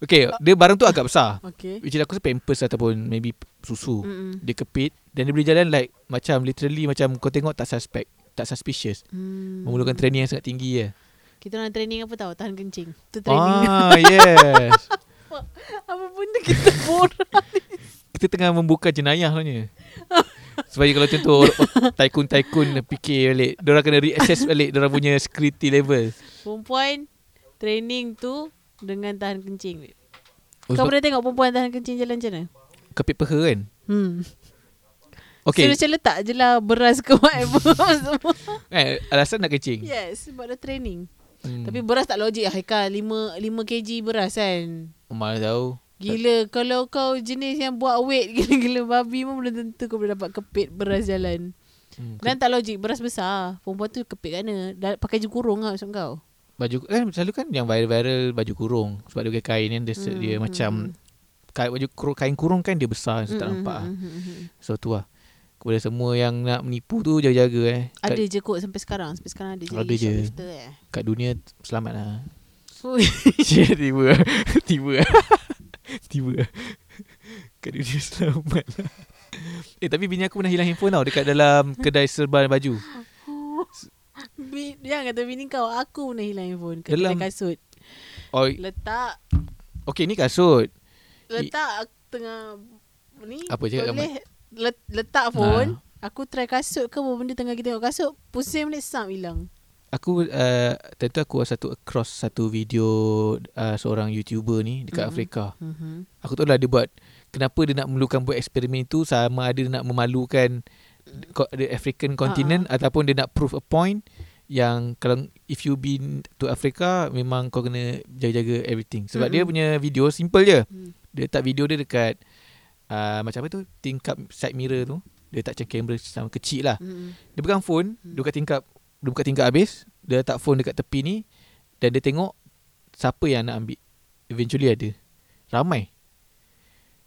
B: Okay Dia barang tu agak besar.
A: Okay.
B: Which is aku rasa pampers Ataupun maybe susu.
A: Mm-mm.
B: Dia kepit Dan dia boleh jalan like Macam literally Macam kau tengok tak suspect Tak suspicious.
A: Hmm.
B: Memerlukan training yang sangat tinggi ya.
A: Kita orang training apa tahu Tahan kencing. Tu training.
B: Ah yes
A: benda kita borak
B: Kita tengah membuka jenayah sebenarnya. Supaya kalau contoh Tycoon-tycoon fikir balik. Diorang kena reassess balik Diorang punya security level.
A: Perempuan Training tu Dengan tahan kencing
B: Oh,
A: Kau
B: sebab
A: pernah tengok perempuan tahan kencing jalan macam mana?
B: Kepit peha kan?
A: Hmm.
B: Okay.
A: So macam letak je lah Beras ke whatever semua.
B: Eh, Alasan nak kencing?
A: Yes Sebab dah training.
B: Hmm.
A: Tapi beras tak logik lah Haikal. 5, 5 kg beras kan?
B: Mana tahu
A: Gila Kalau kau jenis yang buat weight Gila-gila babi pun Belum tentu kau boleh dapat kepit beras jalan
B: hmm.
A: Dan tak logik Beras besar Perempuan tu kepit mana Dah, Pakai je kurung lah maksud kau
B: baju kan selalu kan yang viral-viral baju kurung sebab dia pakai kain kan dia,
A: Hmm,
B: dia
A: hmm,
B: macam
A: hmm.
B: kain baju kurung, kain kurung kan dia besar so tak
A: Mm,
B: nampak
A: mm,
B: ah.
A: mm, mm, mm.
B: So tu lah Kepada semua yang nak menipu tu Jaga-jaga eh kat,
A: Ada je kot sampai sekarang. Sampai sekarang ada je.
B: Ada je.
A: eh.
B: kat dunia selamat lah tiba Tiba Tiba. Kat dunia selamat. Lah Eh tapi bini aku pernah hilang handphone tau Dekat dalam kedai serban baju.
A: Bi- Jangan kata bini kau Aku pernah hilang handphone Kat
B: Dalam-
A: kedai kasut.
B: Oh
A: Letak.
B: Okay ni kasut.
A: Letak tengah Ni
B: Apa cakap
A: boleh let, Letak phone. Aku try kasut ke apa benda tengah kita tengok kasut Pusing balik sam hilang
B: Aku uh, Tentu aku satu across Satu video uh, Seorang YouTuber ni Dekat
A: Mhm.
B: Afrika
A: mm-hmm.
B: Aku tahu lah dia buat Kenapa dia nak memerlukan buat eksperimen tu Sama ada dia nak memalukan ko- The African continent uh-huh. Ataupun dia nak prove a point Yang kalau If you been to Africa Memang kau kena Jaga-jaga everything Sebab
A: Mm-mm.
B: dia punya video Simple je
A: Mm.
B: Dia letak video dia dekat uh, Macam apa tu Tingkap side mirror tu Dia letak macam kamera Sama kecil lah
A: Mm-hmm.
B: Dia pegang phone
A: Hmm.
B: Dia buka tingkap Dia buka tingkap habis Dia letak phone dekat tepi ni Dan dia tengok Siapa yang nak ambil. Eventually ada. Ramai.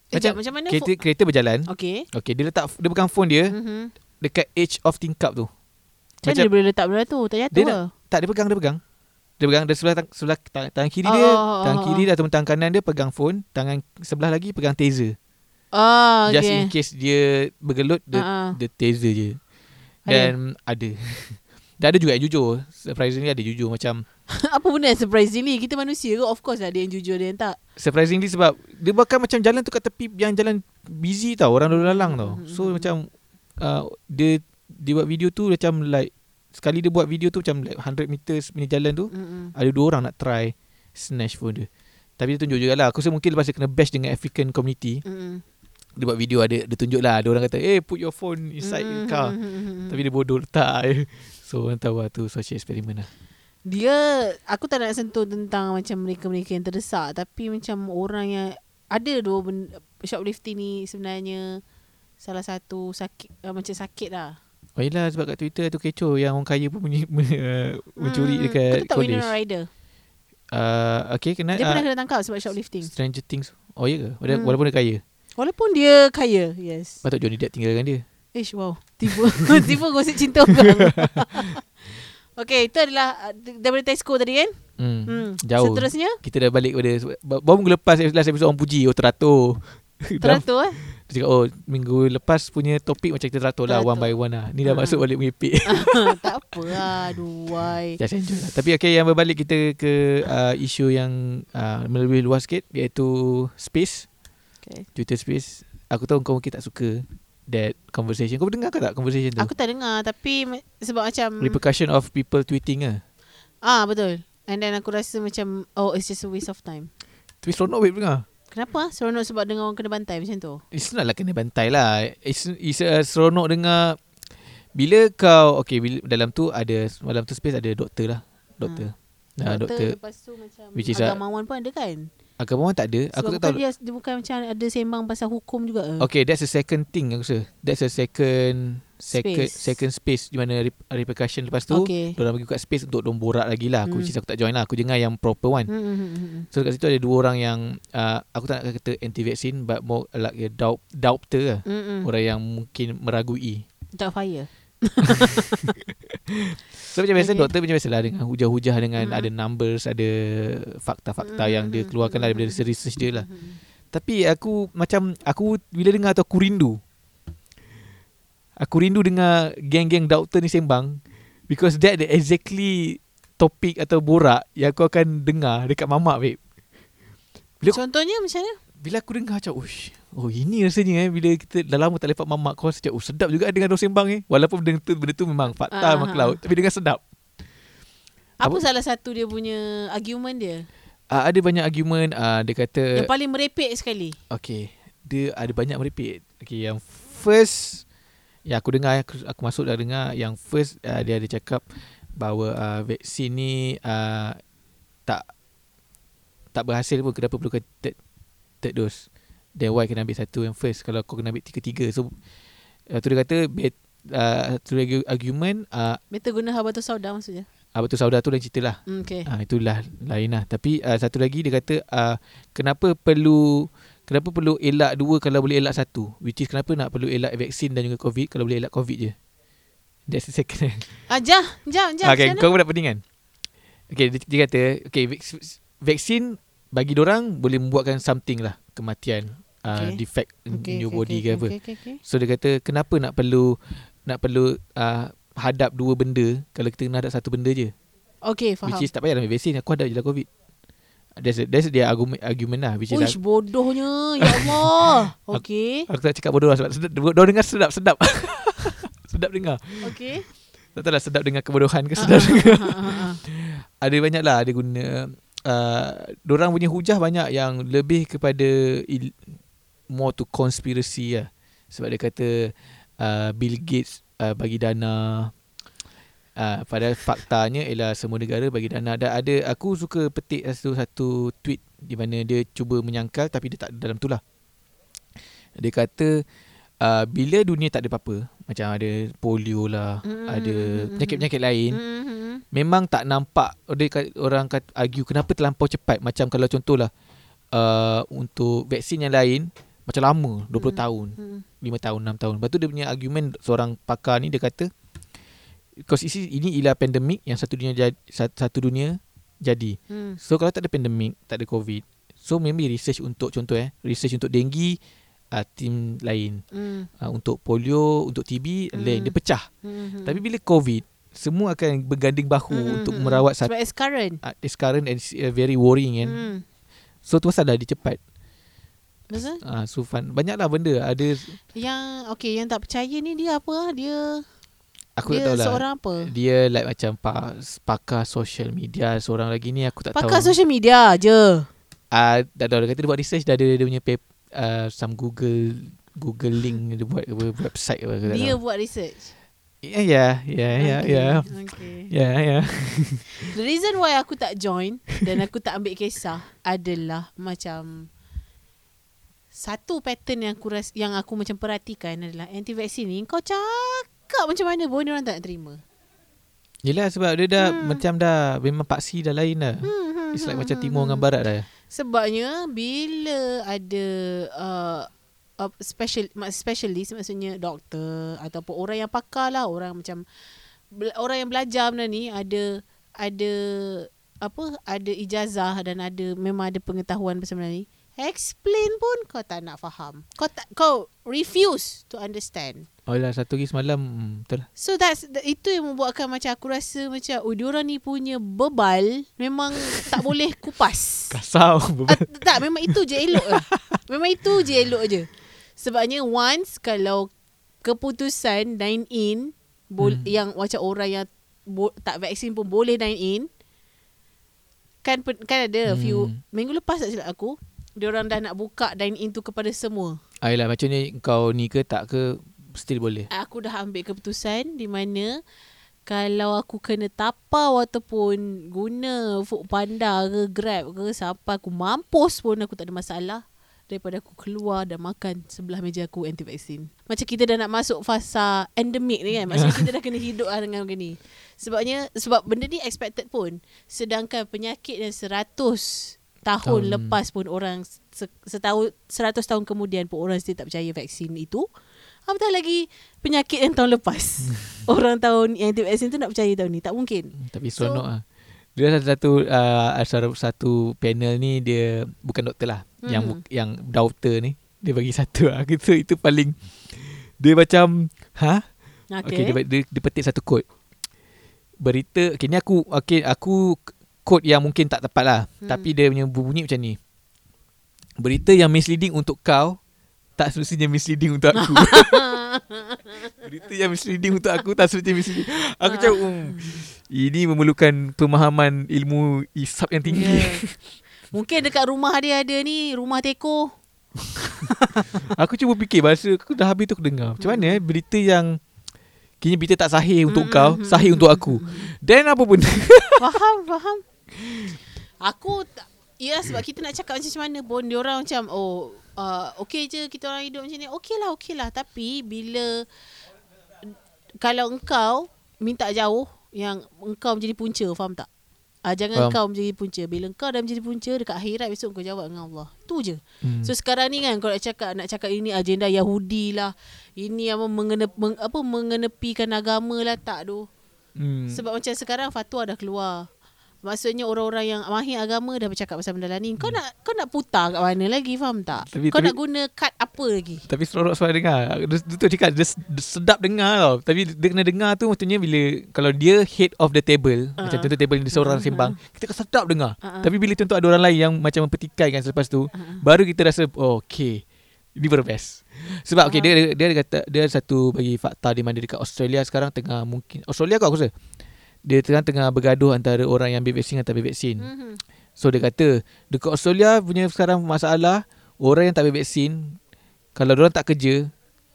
A: Macam, macam mana
B: kereta, kereta berjalan.
A: Okay
B: Okay dia letak Dia pegang phone dia
A: mm-hmm.
B: Dekat edge of tingkap tu.
A: Macam mana dia boleh letak benda tu? Tak jatuh
B: Dia
A: lah
B: Tak dia pegang Dia pegang. Dia pegang Dia sebelah, tang, sebelah tang, tangan kiri
A: Oh,
B: dia.
A: oh,
B: Tangan
A: oh,
B: kiri
A: oh.
B: dia Ataupun tangan kanan dia Pegang phone. Tangan sebelah lagi Pegang taser. Just
A: okay.
B: in case dia Bergelut Dia,
A: ah.
B: dia taser je.
A: Ada?
B: Dan ada Dan ada juga yang jujur. Surprisingly ada jujur Macam
A: Apa benda yang surprisingly? Kita manusia ke? Of course lah Ada yang jujur Ada yang tak.
B: Surprisingly sebab Dia bahkan macam jalan tu kat tepi Yang jalan busy tau Orang lalu lalang tau.
A: Mhm,
B: So
A: mhm.
B: macam uh, Dia Dia buat video tu Macam like Sekali dia buat video tu Macam like 100 meters punya jalan tu
A: Mm-mm.
B: Ada dua orang nak try Snatch phone dia. Tapi dia tunjuk jugalah. Aku rasa mungkin lepas dia kena bash Dengan African community
A: Mm-mm.
B: Dia buat video ada Dia tunjuk lah. Ada orang kata Eh put your phone inside the car.
A: Mm-mm.
B: Tapi dia bodoh letak je So orang tahu lah tu Social experiment lah.
A: Dia Aku tak nak sentuh tentang Macam mereka-mereka yang terdesak. Tapi macam orang yang Ada dua benda Shoplifting ni sebenarnya Salah satu sakit uh, Macam sakit lah.
B: Oh yelah sebab kat Twitter tu kecoh Yang orang kaya pun punya, uh, Mencuri
A: Hmm,
B: dekat
A: Kau
B: college.
A: Winona Ryder?
B: Uh, Okay kena
A: Dia
B: uh,
A: pernah kena tangkap sebab shoplifting.
B: Stranger Things. Oh ya ke? Wala-
A: Hmm.
B: Walaupun dia kaya.
A: Walaupun dia kaya Yes.
B: Patut Johnny Depp tinggalkan dia.
A: Ish wow Tiba Tiba gosip cinta orang. Okay itu adalah uh, Daripada Tesco tadi kan?
B: Hmm.
A: hmm.
B: Jauh.
A: Seterusnya?
B: Kita dah balik pada ba- Baru minggu lepas Last episode orang puji. Oh teratur.
A: Teratur eh?
B: Dia cakap oh Minggu lepas punya topik Macam kita teratur lah
A: Teratur.
B: One by one lah. Ni dah
A: Ah.
B: masuk balik mengipik
A: Tak apa lah Aduhai.
B: Just enjoy lah. Tapi okay yang berbalik kita ke uh, Isu yang uh, Lebih luas sikit Iaitu Space.
A: Okay.
B: Twitter Space. Aku tahu kau mungkin tak suka That conversation. Kau dengar ke tak conversation tu?
A: Aku tak dengar Tapi Sebab macam
B: Repercussion of people tweeting lah
A: Ah betul. And then aku rasa macam Oh it's just a waste of time.
B: Tapi seronok babe dengar.
A: Kenapa? Seronok sebab dengar orang kena bantai macam tu?
B: It's not lah kena bantai lah. It's, it's a seronok dengar. Bila kau Okay bila, dalam tu ada Dalam tu space ada doktor lah. Doktor. Nah, doktor
A: Lepas tu macam
B: Which is a-
A: Agamawan pun ada kan
B: Agamawan tak ada Aku
A: Sebab
B: tak
A: bukan
B: tahu
A: dia, dia bukan macam Ada sembang pasal hukum juga?
B: Okay that's a second thing aku rasa That's a second Second
A: Space.
B: second space Di mana rep- repercussion lepas tu
A: Okay
B: Diorang bagi kat space Untuk diorang borak lagi lah Aku
A: Hmm.
B: aku tak join lah Aku dengar yang proper one
A: Hmm, hmm, hmm, hmm.
B: So kat situ ada dua orang yang uh, Aku tak nak kata anti-vaccine But more like a doubt, doubter lah
A: hmm.
B: Orang yang mungkin meragui
A: Tak fire
B: So macam biasa
A: Okay.
B: doktor macam biasa lah Dengan hujah-hujah Dengan
A: Hmm.
B: ada numbers Ada fakta-fakta
A: Hmm,
B: yang dia
A: hmm,
B: keluarkan
A: hmm,
B: Daripada
A: hmm.
B: research dia lah
A: Hmm.
B: Tapi aku macam Aku bila dengar tu aku rindu Aku rindu dengar Geng-geng doktor ni sembang Because that the exactly Topik atau borak Yang kau akan dengar Dekat mamak babe Bila-
A: Contohnya macam mana?
B: Bila aku dengar macam Ush, Oh ini rasanya eh Bila kita dah lama tak lepak mamak Kau macam Oh sedap juga dengan dia sembang eh. Walaupun benda tu, benda tu memang fakta
A: Ah,
B: memang
A: ah,
B: cloud Tapi dengar sedap.
A: Apa,
B: Apa?
A: salah satu dia punya argument dia?
B: uh, Ada banyak argument. Uh, Dia kata
A: Yang paling merepek sekali.
B: Okay Dia ada banyak merepek. Okay yang first Yang aku dengar Aku, aku masuk dah dengar Yang first uh, Dia ada cakap Bahawa uh, vaksin ni uh, Tak Tak berhasil pun Kenapa perlukan third, third dose Then why kena ambil satu yang first Kalau kau kena ambil tiga-tiga So uh, Tu dia kata bet, uh, lagi argument uh,
A: Better guna habatus sauda maksudnya.
B: Betul saudara tu lain cerita lah.
A: Hmm, okay.
B: Ah itulah lain lah. Tapi uh, satu lagi dia kata uh, kenapa perlu kenapa perlu elak dua kalau boleh elak satu? Which is kenapa nak perlu elak vaksin dan juga covid kalau boleh elak covid je? That's the second.
A: Ah, jah, jah, jah.
B: okay, kau pun dapat pening kan? Okay, dia, dia kata okay vaks- vaksin bagi orang boleh membuatkan something lah kematian uh,
A: Okay.
B: defect in
A: Okay,
B: your
A: okay,
B: body
A: okay,
B: ke apa.
A: Okay, okay, okay.
B: So dia kata kenapa nak perlu nak perlu uh, hadap dua benda kalau kita kena hadap satu benda je.
A: Okay, faham.
B: Which is tak payah ambil vaksin Aku hadap je lah COVID That's, that's dia argument, argument lah Which is
A: Uish, bodohnya. Ya Allah. Okay.
B: Aku tak cakap bodoh lah Sebab sedap, Diorang dengar sedap Sedap Sedap dengar
A: Okay.
B: Tak tahu lah sedap dengar kebodohan ke
A: Ah,
B: sedap
A: ah,
B: dengar
A: ah, ah, ah.
B: Ada banyak lah Ada guna uh, Diorang punya hujah banyak Yang lebih kepada il, More to conspiracy lah. Sebab dia kata uh, Bill Gates uh, Bagi dana Uh, padahal faktanya ialah semua negara bagi dana. Ada ada aku suka petik satu satu tweet di mana dia cuba menyangkal tapi dia tak ada dalam tu lah. Dia kata uh, bila dunia tak ada apa-apa macam ada polio lah,
A: Mm,
B: ada
A: mm, mm,
B: penyakit-penyakit lain
A: Mhm.
B: memang tak nampak. Dia orang kata argue kenapa terlampau cepat. Macam kalau contohlah uh, untuk vaksin yang lain macam lama 20
A: Mm.
B: tahun
A: Mhm.
B: 5 tahun 6 tahun lepas tu dia punya argument seorang pakar ni dia kata because isi, ini ialah pandemik yang satu dunia jadi, satu dunia jadi
A: Hmm.
B: so kalau tak ada pandemik tak ada covid so maybe research untuk contoh eh research untuk denggi uh, tim lain
A: Hmm.
B: uh, untuk polio untuk TB
A: Mm.
B: lain dia pecah
A: Mhm.
B: tapi bila covid semua akan berganding bahu
A: Mhm,
B: untuk merawat
A: Sebab it's current.
B: uh, it's current and it's, uh, very worrying kan
A: Hmm.
B: so tu pasal dah dia cepat
A: Betul?
B: uh, so fun banyaklah benda ada
A: Yang okay, yang tak percaya ni dia apa? ah? Dia
B: aku
A: dia
B: tak tahu lah
A: seorang apa?
B: Dia like macam pa, pakar social media Seorang lagi ni aku tak
A: Pakar
B: tahu
A: social media je.
B: uh, Dah tahu dia kata dia buat research Dah ada dia punya pap, uh, Some Google Google link Dia buat apa, website apa aku
A: Dia
B: tahu
A: buat research.
B: Ya ya ya ya
A: Okay,
B: ya
A: Okay.
B: Ya ya
A: The reason why aku tak join dan aku tak ambil kisah adalah macam satu pattern yang aku ras, yang aku macam perhatikan adalah anti vaksin ni kau cakap macam mana pun orang tak terima.
B: Yelah sebab dia dah
A: Hmm.
B: Macam dah Memang paksi dah lain dah
A: Hmm, hmm,
B: It's like
A: hmm,
B: macam
A: hmm,
B: timur
A: hmm.
B: dengan barat dah
A: Sebabnya bila ada uh, uh, special specialist maksudnya doktor ataupun orang yang pakar lah orang macam orang yang belajar benda ni ada ada apa ada ijazah dan ada memang ada pengetahuan pasal benda ni explain pun kau tak nak faham kau tak kau refuse to understand
B: Oh lah satu lagi semalam hmm, Betul lah
A: So that's that, itu yang membuatkan macam aku rasa macam oh diorang ni punya bebal memang tak boleh kupas.
B: Kasau
A: Ah, tak, memang itu je elok lah. Memang itu je elok je. Sebabnya once kalau keputusan dine in bol-
B: Hmm.
A: yang macam orang yang bo- tak vaksin pun boleh dine in kan kan ada hmm. few minggu lepas tak silap aku diorang dah nak buka dine in tu kepada semua.
B: Ayolah macam ni Kau ni ke tak ke Still boleh
A: Aku dah ambil keputusan di mana kalau aku kena tapau ataupun guna Food Panda ke Grab ke siapa aku mampus pun aku tak ada masalah daripada aku keluar dan makan sebelah meja aku anti vaksin. Macam kita dah nak masuk fasa endemik ni kan. Maksudnya kita dah kena hidup lah dengan benda ni. Sebabnya sebab benda ni expected pun. Sedangkan penyakit yang 100 tahun
B: Tahun.
A: lepas pun orang se- setahun 100 tahun kemudian pun orang still tak percaya vaksin itu. Apatah lagi penyakit yang tahun lepas. orang tahun yang anti vaksin tu nak percaya tahun ni. Tak mungkin.
B: Hmm, Tapi
A: So-
B: seronok lah Dia ada satu uh, satu, satu panel ni Dia Bukan doktor lah
A: Mhm.
B: Yang yang doktor ni Dia bagi satu lah Itu, itu paling Dia macam Ha? Okay, okay dia, dia, dia petik satu quote Berita Okay ni aku Okay aku Quote yang mungkin tak tepat lah.
A: Hmm.
B: Tapi dia punya bunyi macam ni. Berita yang misleading untuk kau Tak semestinya misleading untuk aku. Berita yang misleading untuk aku Tak semestinya misleading. Aku cakap um, Ini memerlukan Pemahaman ilmu Isap yang tinggi.
A: Yeah. Mungkin dekat rumah dia ada ni rumah teko.
B: Aku cuba fikir Bahasa aku dah habis tu aku dengar. Macam mana eh Berita yang Kini berita tak sahih untuk
A: Mm,
B: kau
A: mm,
B: Sahih
A: mm,
B: untuk aku.
A: mm,
B: Then apa pun.
A: Faham, faham. Aku Ya sebab kita nak cakap macam mana pun Dia orang macam Oh uh, Okay je kita orang hidup macam ni Okay lah okay lah Tapi bila Kalau engkau Minta jauh yang engkau menjadi punca, faham tak?
B: Faham.
A: jangan kau menjadi punca. Bila kau dah menjadi punca dekat akhirat besok kau jawab dengan Allah. Tu je.
B: Hmm.
A: So sekarang ni kan kalau nak cakap nak cakap ini agenda Yahudi lah. Ini apa mengene, meng, apa mengenepikan agama lah tak tu.
B: hmm.
A: Sebab macam sekarang fatwa dah keluar. Maksudnya orang-orang yang mahir agama dah bercakap pasal benda lah ni. Kau nak kau nak putar kat mana lagi faham tak?
B: Tapi-
A: kau
B: tapi-
A: nak guna kad apa lagi?
B: Tapi seronok suara dengar Dia, dia tu cakap dia, dia sedap dengar tau Tapi dia kena dengar tu Maksudnya bila Kalau dia head of the table uh-huh. Macam contoh table ni seorang
A: Uh-uh.
B: sembang Kita akan sedap dengar
A: Uh-uh.
B: Tapi bila contoh ada orang lain Yang macam mempertikaikan selepas tu
A: Uh-uh.
B: Baru kita rasa oh, Okay Ini baru best Sebab okay, dia,
A: Uh-huh.
B: dia ada kata Dia ada satu bagi fakta Di mana dekat Australia sekarang Tengah mungkin Australia kot aku rasa Dia sekarang tengah bergaduh Antara orang yang ambil vaksin Dan tak ambil vaksin
A: Mhm.
B: So dia kata dekat Australia punya sekarang masalah orang yang tak ambil vaksin kalau orang tak kerja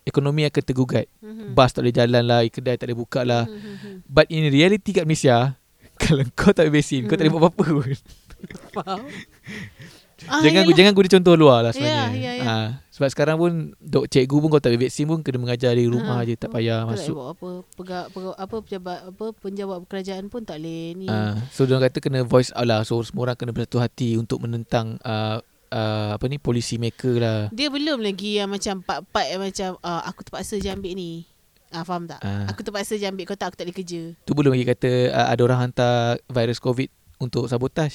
B: ekonomi akan tergugat.
A: Mhm.
B: Bas tak boleh jalan lah, kedai tak boleh buka lah.
A: Mhm.
B: But in reality kat Malaysia kalau kau tak ambil vaksin kau tak boleh buat apa-apa pun.
A: Faham? Ah,
B: jangan
A: yelah.
B: jangan guna contoh luar lah
A: Ya,
B: sebenarnya.
A: ya, ya.
B: Ha, sebab sekarang pun dok cikgu pun kau tak ambil vaksin pun kena mengajar di rumah
A: Ha,
B: je tak payah
A: Tak
B: masuk.
A: buat apa pegawai, pegawai apa pejabat apa penjawat kerajaan pun tak boleh ni.
B: Ha, so dia kata kena voice out lah. So semua orang kena bersatu hati untuk menentang uh, uh, apa ni policy maker lah.
A: Dia belum lagi yang macam part-part yang macam ah, aku terpaksa je ambil ni. Ah faham tak?
B: Ah.
A: Aku terpaksa je ambil kau tak aku tak boleh kerja.
B: Tu belum lagi kata uh, ada orang hantar virus COVID untuk sabotaj.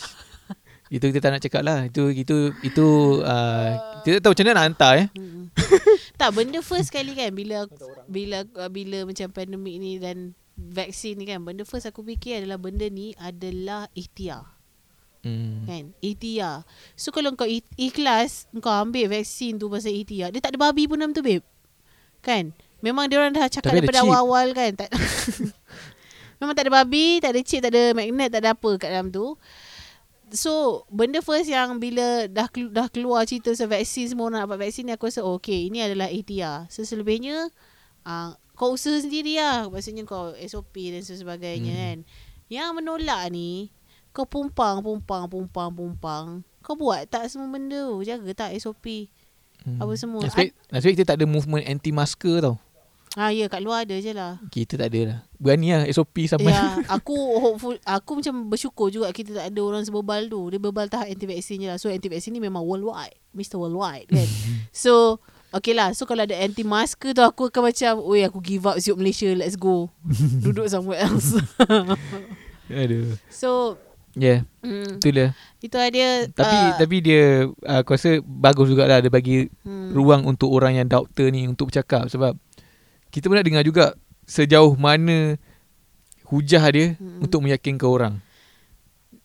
B: Itu kita tak nak cakap lah. Itu itu itu uh, kita tak tahu macam mana nak hantar eh.
A: Tak benda first kali kan bila bila bila macam pandemik ni dan vaksin ni kan benda first aku fikir adalah benda ni adalah ikhtiar.
B: Hmm.
A: kan? Ikhtiar. So kalau kau ik- ikhlas kau ambil vaksin tu pasal ikhtiar dia tak ada babi pun dalam tu babe. Kan? Memang dia orang dah cakap
B: Tapi ada
A: daripada awal-awal kan tak memang tak ada babi tak ada chip tak ada magnet tak ada apa kat dalam tu So benda first yang bila dah dah keluar cerita pasal vaksin semua orang nak dapat vaksin ni aku rasa oh, okay ini adalah ikhtiar. So selebihnya uh, kau usaha sendiri lah. Maksudnya kau SOP dan sebagainya
B: Hmm.
A: kan. Yang menolak ni kau pumpang pumpang pumpang pumpang. Kau buat tak semua benda tu. Jaga tak SOP.
B: Hmm.
A: Apa semua.
B: Nasib, nasib kita tak ada movement anti masker tau.
A: Ha ya kat luar ada je lah.
B: Kita tak ada lah. Berani lah SOP sama.
A: Ya, aku hopeful aku macam bersyukur juga kita tak ada orang sebebal tu. Dia bebal tahap anti vaksin je lah. So anti vaksin ni memang worldwide. Mr. Worldwide kan. so Okay lah So kalau ada anti masker tu Aku akan macam Oi aku give up Siup Malaysia Let's go Duduk somewhere else
B: Aduh.
A: So
B: Ya, yeah,
A: mm,
B: itulah.
A: Itu dia
B: Tapi
A: uh,
B: tapi dia uh, aku rasa bagus jugalah dia bagi
A: hmm,
B: ruang untuk orang yang doktor ni untuk bercakap sebab kita pun nak dengar juga sejauh mana hujah dia
A: Hmm.
B: untuk meyakinkan orang.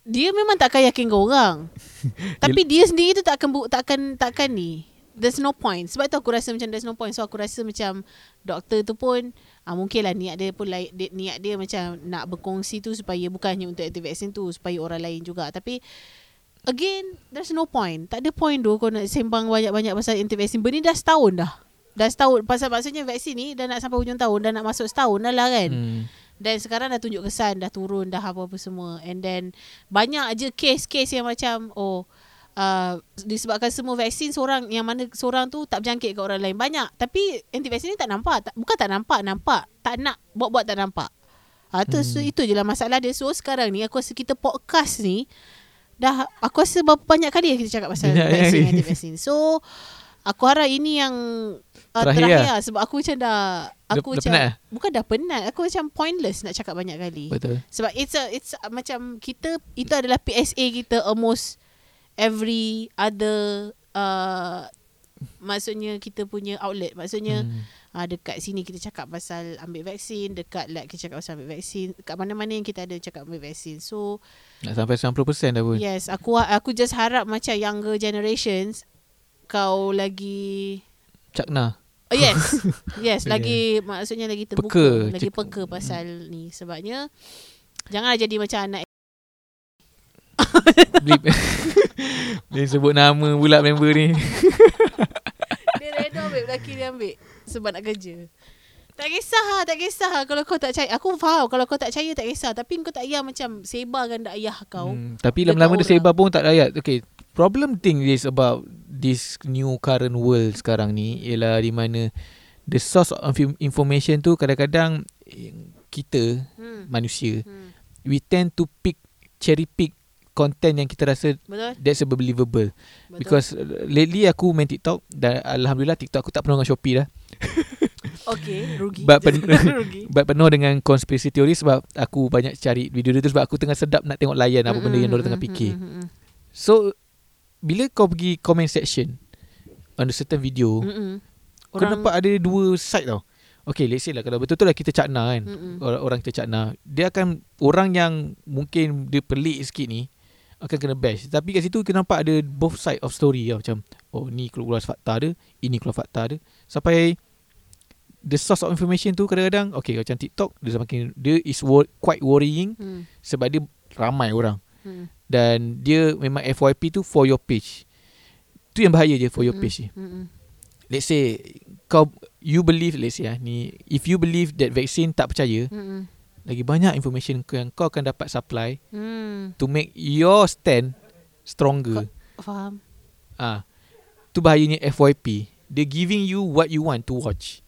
A: Dia memang takkan yakin kau orang. Tapi dia sendiri tu takkan bu- takkan takkan ni. There's no point. Sebab tu aku rasa macam There's no point. So aku rasa macam Doktor tu pun ah, Mungkin lah niat dia pun lain, dia, Niat dia macam Nak berkongsi tu Supaya bukannya untuk anti vaksin tu Supaya orang lain juga. Tapi Again There's no point. Tak ada point tu Kau nak sembang banyak-banyak Pasal anti vaksin Benda dah setahun dah Dah setahun Pasal maksudnya vaksin ni Dah nak sampai hujung tahun Dah nak masuk setahun dah lah kan.
B: Hmm.
A: dan sekarang dah tunjuk kesan Dah turun Dah apa-apa semua. And then Banyak je case-case yang macam Oh uh, Disebabkan semua vaksin Seorang Yang mana seorang tu Tak berjangkit ke orang lain. Banyak. Tapi anti vaksin ni tak nampak. Tak, Bukan tak nampak Nampak. Tak nak Buat-buat tak nampak. Ha, tu,
B: Hmm.
A: so, Itu je lah masalah dia. So sekarang ni Aku rasa kita podcast ni Dah Aku rasa berapa banyak kali Kita cakap pasal
B: Banyak
A: vaksin. Anti vaksin So Aku harap ini yang
B: Terakhir
A: terakhir,
B: lah.
A: lah. Sebab aku macam dah
B: Dah-
A: Aku
B: dah
A: macam
B: penat lah?
A: Bukan dah penat Aku macam pointless Nak cakap banyak kali
B: Betul.
A: sebab it's a it's a, macam kita itu adalah PSA kita almost every other uh, maksudnya kita punya outlet. Maksudnya
B: Hmm.
A: uh, dekat sini kita cakap pasal ambil vaksin, dekat lab kita cakap pasal ambil vaksin, kat mana-mana yang kita ada cakap ambil vaksin. So
B: Nak sampai 90% dah pun.
A: yes, aku aku just harap macam younger generations kau lagi
B: Cakna.
A: Oh yes. yes,
B: Yeah.
A: lagi maksudnya lagi terbuka,
B: Peka.
A: lagi peka pasal ni sebabnya janganlah jadi macam anak
B: Blip. dia sebut nama pula member ni.
A: Dia random ambil Lelaki dia ambil Sebab nak kerja Tak kisah lah Tak kisah lah Kalau kau tak percaya Aku faham Kalau kau tak percaya tak kisah Tapi kau tak payah macam Sebarkan dak ayah kau hmm.
B: Hmm, tapi lama-lama dia sebar pun tak layak. Okay, problem thing is about this new current world sekarang ni ialah di mana the source of inf- information tu kadang-kadang eh, kita
A: Hmm.
B: manusia
A: Hmm.
B: we tend to pick cherry pick content yang kita rasa
A: Betul?
B: that's believable
A: Betul.
B: because uh, lately aku main TikTok dan alhamdulillah TikTok aku tak penuh dengan Shopee dah
A: Okay, rugi.
B: But pen-
A: rugi.
B: but penuh dengan conspiracy theory sebab aku banyak cari video dia tu sebab aku tengah sedap nak tengok layan apa benda yang diorang tengah fikir
A: Mm-mm.
B: so bila kau pergi comment section on a certain video
A: Mm-mm.
B: kau nampak ada dua side tau Okay let's say lah Kalau betul-betul lah kita cakna kan
A: Mm-mm.
B: orang, orang kita cakna Dia akan Orang yang Mungkin dia pelik sikit ni Akan kena bash Tapi kat situ kita nampak ada Both side of story lah Macam Oh ni keluar fakta dia Ini keluar fakta dia Sampai The source of information tu kadang-kadang Okay macam TikTok Dia semakin Dia is wor- quite worrying
A: Mm.
B: Sebab dia Ramai orang
A: Mm.
B: Dan dia memang FYP tu For your page Tu yang bahaya je For your
A: Mm-mm.
B: page ni
A: Mm-mm.
B: Let's say Kau You believe Let's say ah, ni If you believe that vaccine tak percaya
A: Mm-mm.
B: lagi banyak information kau yang kau akan dapat supply
A: Mm.
B: to make your stand stronger.
A: Faham.
B: Ah, tu bahayanya FYP. Dia giving you what you want to watch.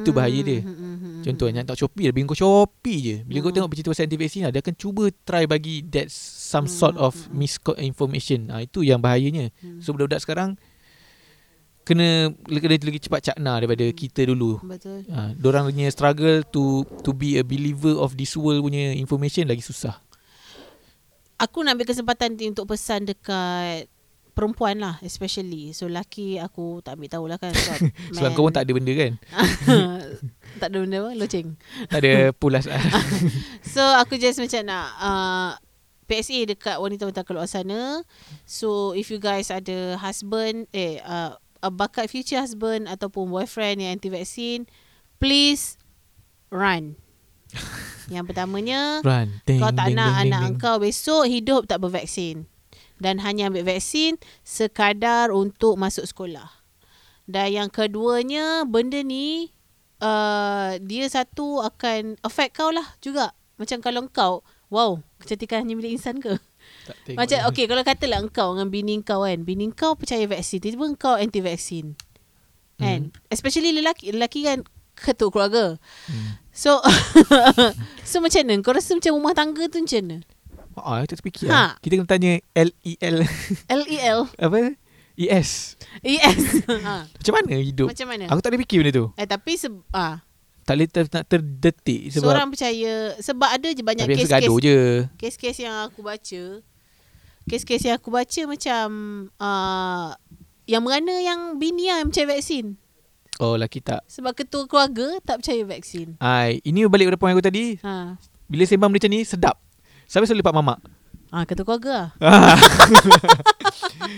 B: Itu bahaya dia.
A: Mm-mm.
B: Contohnya tak Shopee, bagi kau Shopee je. Bila kau
A: Mm.
B: tengok bercerita pasal anti-vaksin lah, dia akan cuba try bagi that some sort of
A: mm, mm.
B: misinformation. Ah, itu yang bahayanya.
A: Mm.
B: So budak-budak sekarang kena kena lagi cepat cakna daripada kita dulu.
A: Betul.
B: Ha, dorang punya struggle to to be a believer of this world punya information lagi susah.
A: Aku nak ambil kesempatan untuk pesan dekat perempuan lah especially. So laki aku tak ambil tahulah kan sebab
B: Sebab kau pun tak ada benda kan
A: tak ada benda apa loceng.
B: Tak ada pulas
A: So aku just macam nak uh, PSA dekat wanita-wanita kat luar sana. So if you guys ada husband eh uh, a bakat future husband ataupun boyfriend yang anti vaksin, please run. yang pertamanya
B: Run ding,
A: kau tak
B: ding,
A: nak
B: ding,
A: anak
B: ding, ding.
A: kau besok hidup tak bervaksin. Dan hanya ambil vaksin sekadar untuk masuk sekolah. Dan yang keduanya, benda ni uh, dia satu akan affect kau lah juga. Macam kalau kau, wow, kecantikan hanya milik insan ke? Macam
B: ni.
A: okay kalau katalah engkau dengan bini kau kan, bini kau percaya vaksin, tiba-tiba engkau anti vaksin. Kan? Especially lelaki, lelaki kan ketua keluarga.
B: Hmm.
A: So so macam mana? Kau rasa macam rumah tangga tu macam mana?
B: Ah, tak terfikir
A: Ha.
B: ha. Kita kena tanya L-E-L
A: L-E-L
B: Apa? E-S
A: Yes ha.
B: Macam mana hidup?
A: Macam mana?
B: Aku tak ada fikir benda tu
A: Eh tapi se- ah,
B: Tak boleh ter, nak terdetik Sebab
A: Seorang percaya Sebab ada je banyak kes-kes
B: gaduh je
A: Kes-kes yang aku baca Kes-kes yang aku baca macam uh, Yang merana yang bini lah yang percaya vaksin
B: Oh laki tak
A: Sebab ketua keluarga tak percaya vaksin
B: Ai, Ini balik pada point aku tadi
A: ha.
B: Bila sembang macam ni Sedap Sampai selalu lepak mamak.
A: Ah, ketua keluarga lah.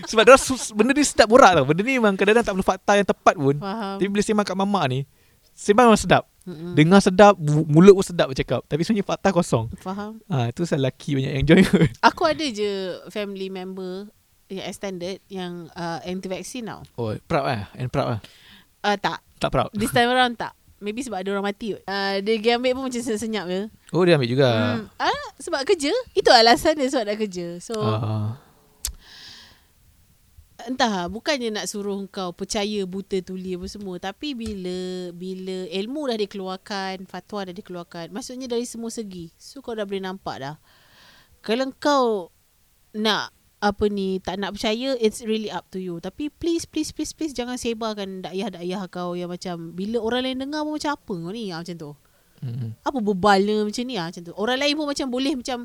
B: Sebab dia benda ni sedap borak tau. Benda ni memang kadang-kadang tak perlu fakta yang tepat pun.
A: Faham.
B: Tapi bila sembang kat mamak ni Sembang memang sedap.
A: Mm-mm.
B: Dengar sedap mu- Mulut pun sedap bercakap Tapi sebenarnya fakta kosong.
A: Faham.
B: Ah, tu pasal lelaki banyak yang join
A: Aku ada je family member Yang extended Yang uh, anti-vaksin tau.
B: Oh proud lah And proud lah
A: uh, Tak.
B: Tak proud.
A: This time around tak Maybe sebab ada orang mati kot. Uh, dia pergi ambil pun macam senyap je.
B: Oh dia ambil juga
A: Hmm. Ah, sebab kerja. Itu alasan dia sebab nak kerja. So, uh.
B: Ah,
A: entah lah, bukannya nak suruh kau percaya buta tuli apa semua. Tapi bila bila ilmu dah dikeluarkan, fatwa dah dikeluarkan. Maksudnya dari semua segi. So, kau dah boleh nampak dah. Kalau kau nak apa ni tak nak percaya it's really up to you tapi please please please please jangan sebarkan dakwah-dakwah kau yang macam bila orang lain dengar pun macam apa kau ni ah, macam tu
B: mm,
A: apa bebalnya macam ni ah macam tu. Orang lain pun macam boleh macam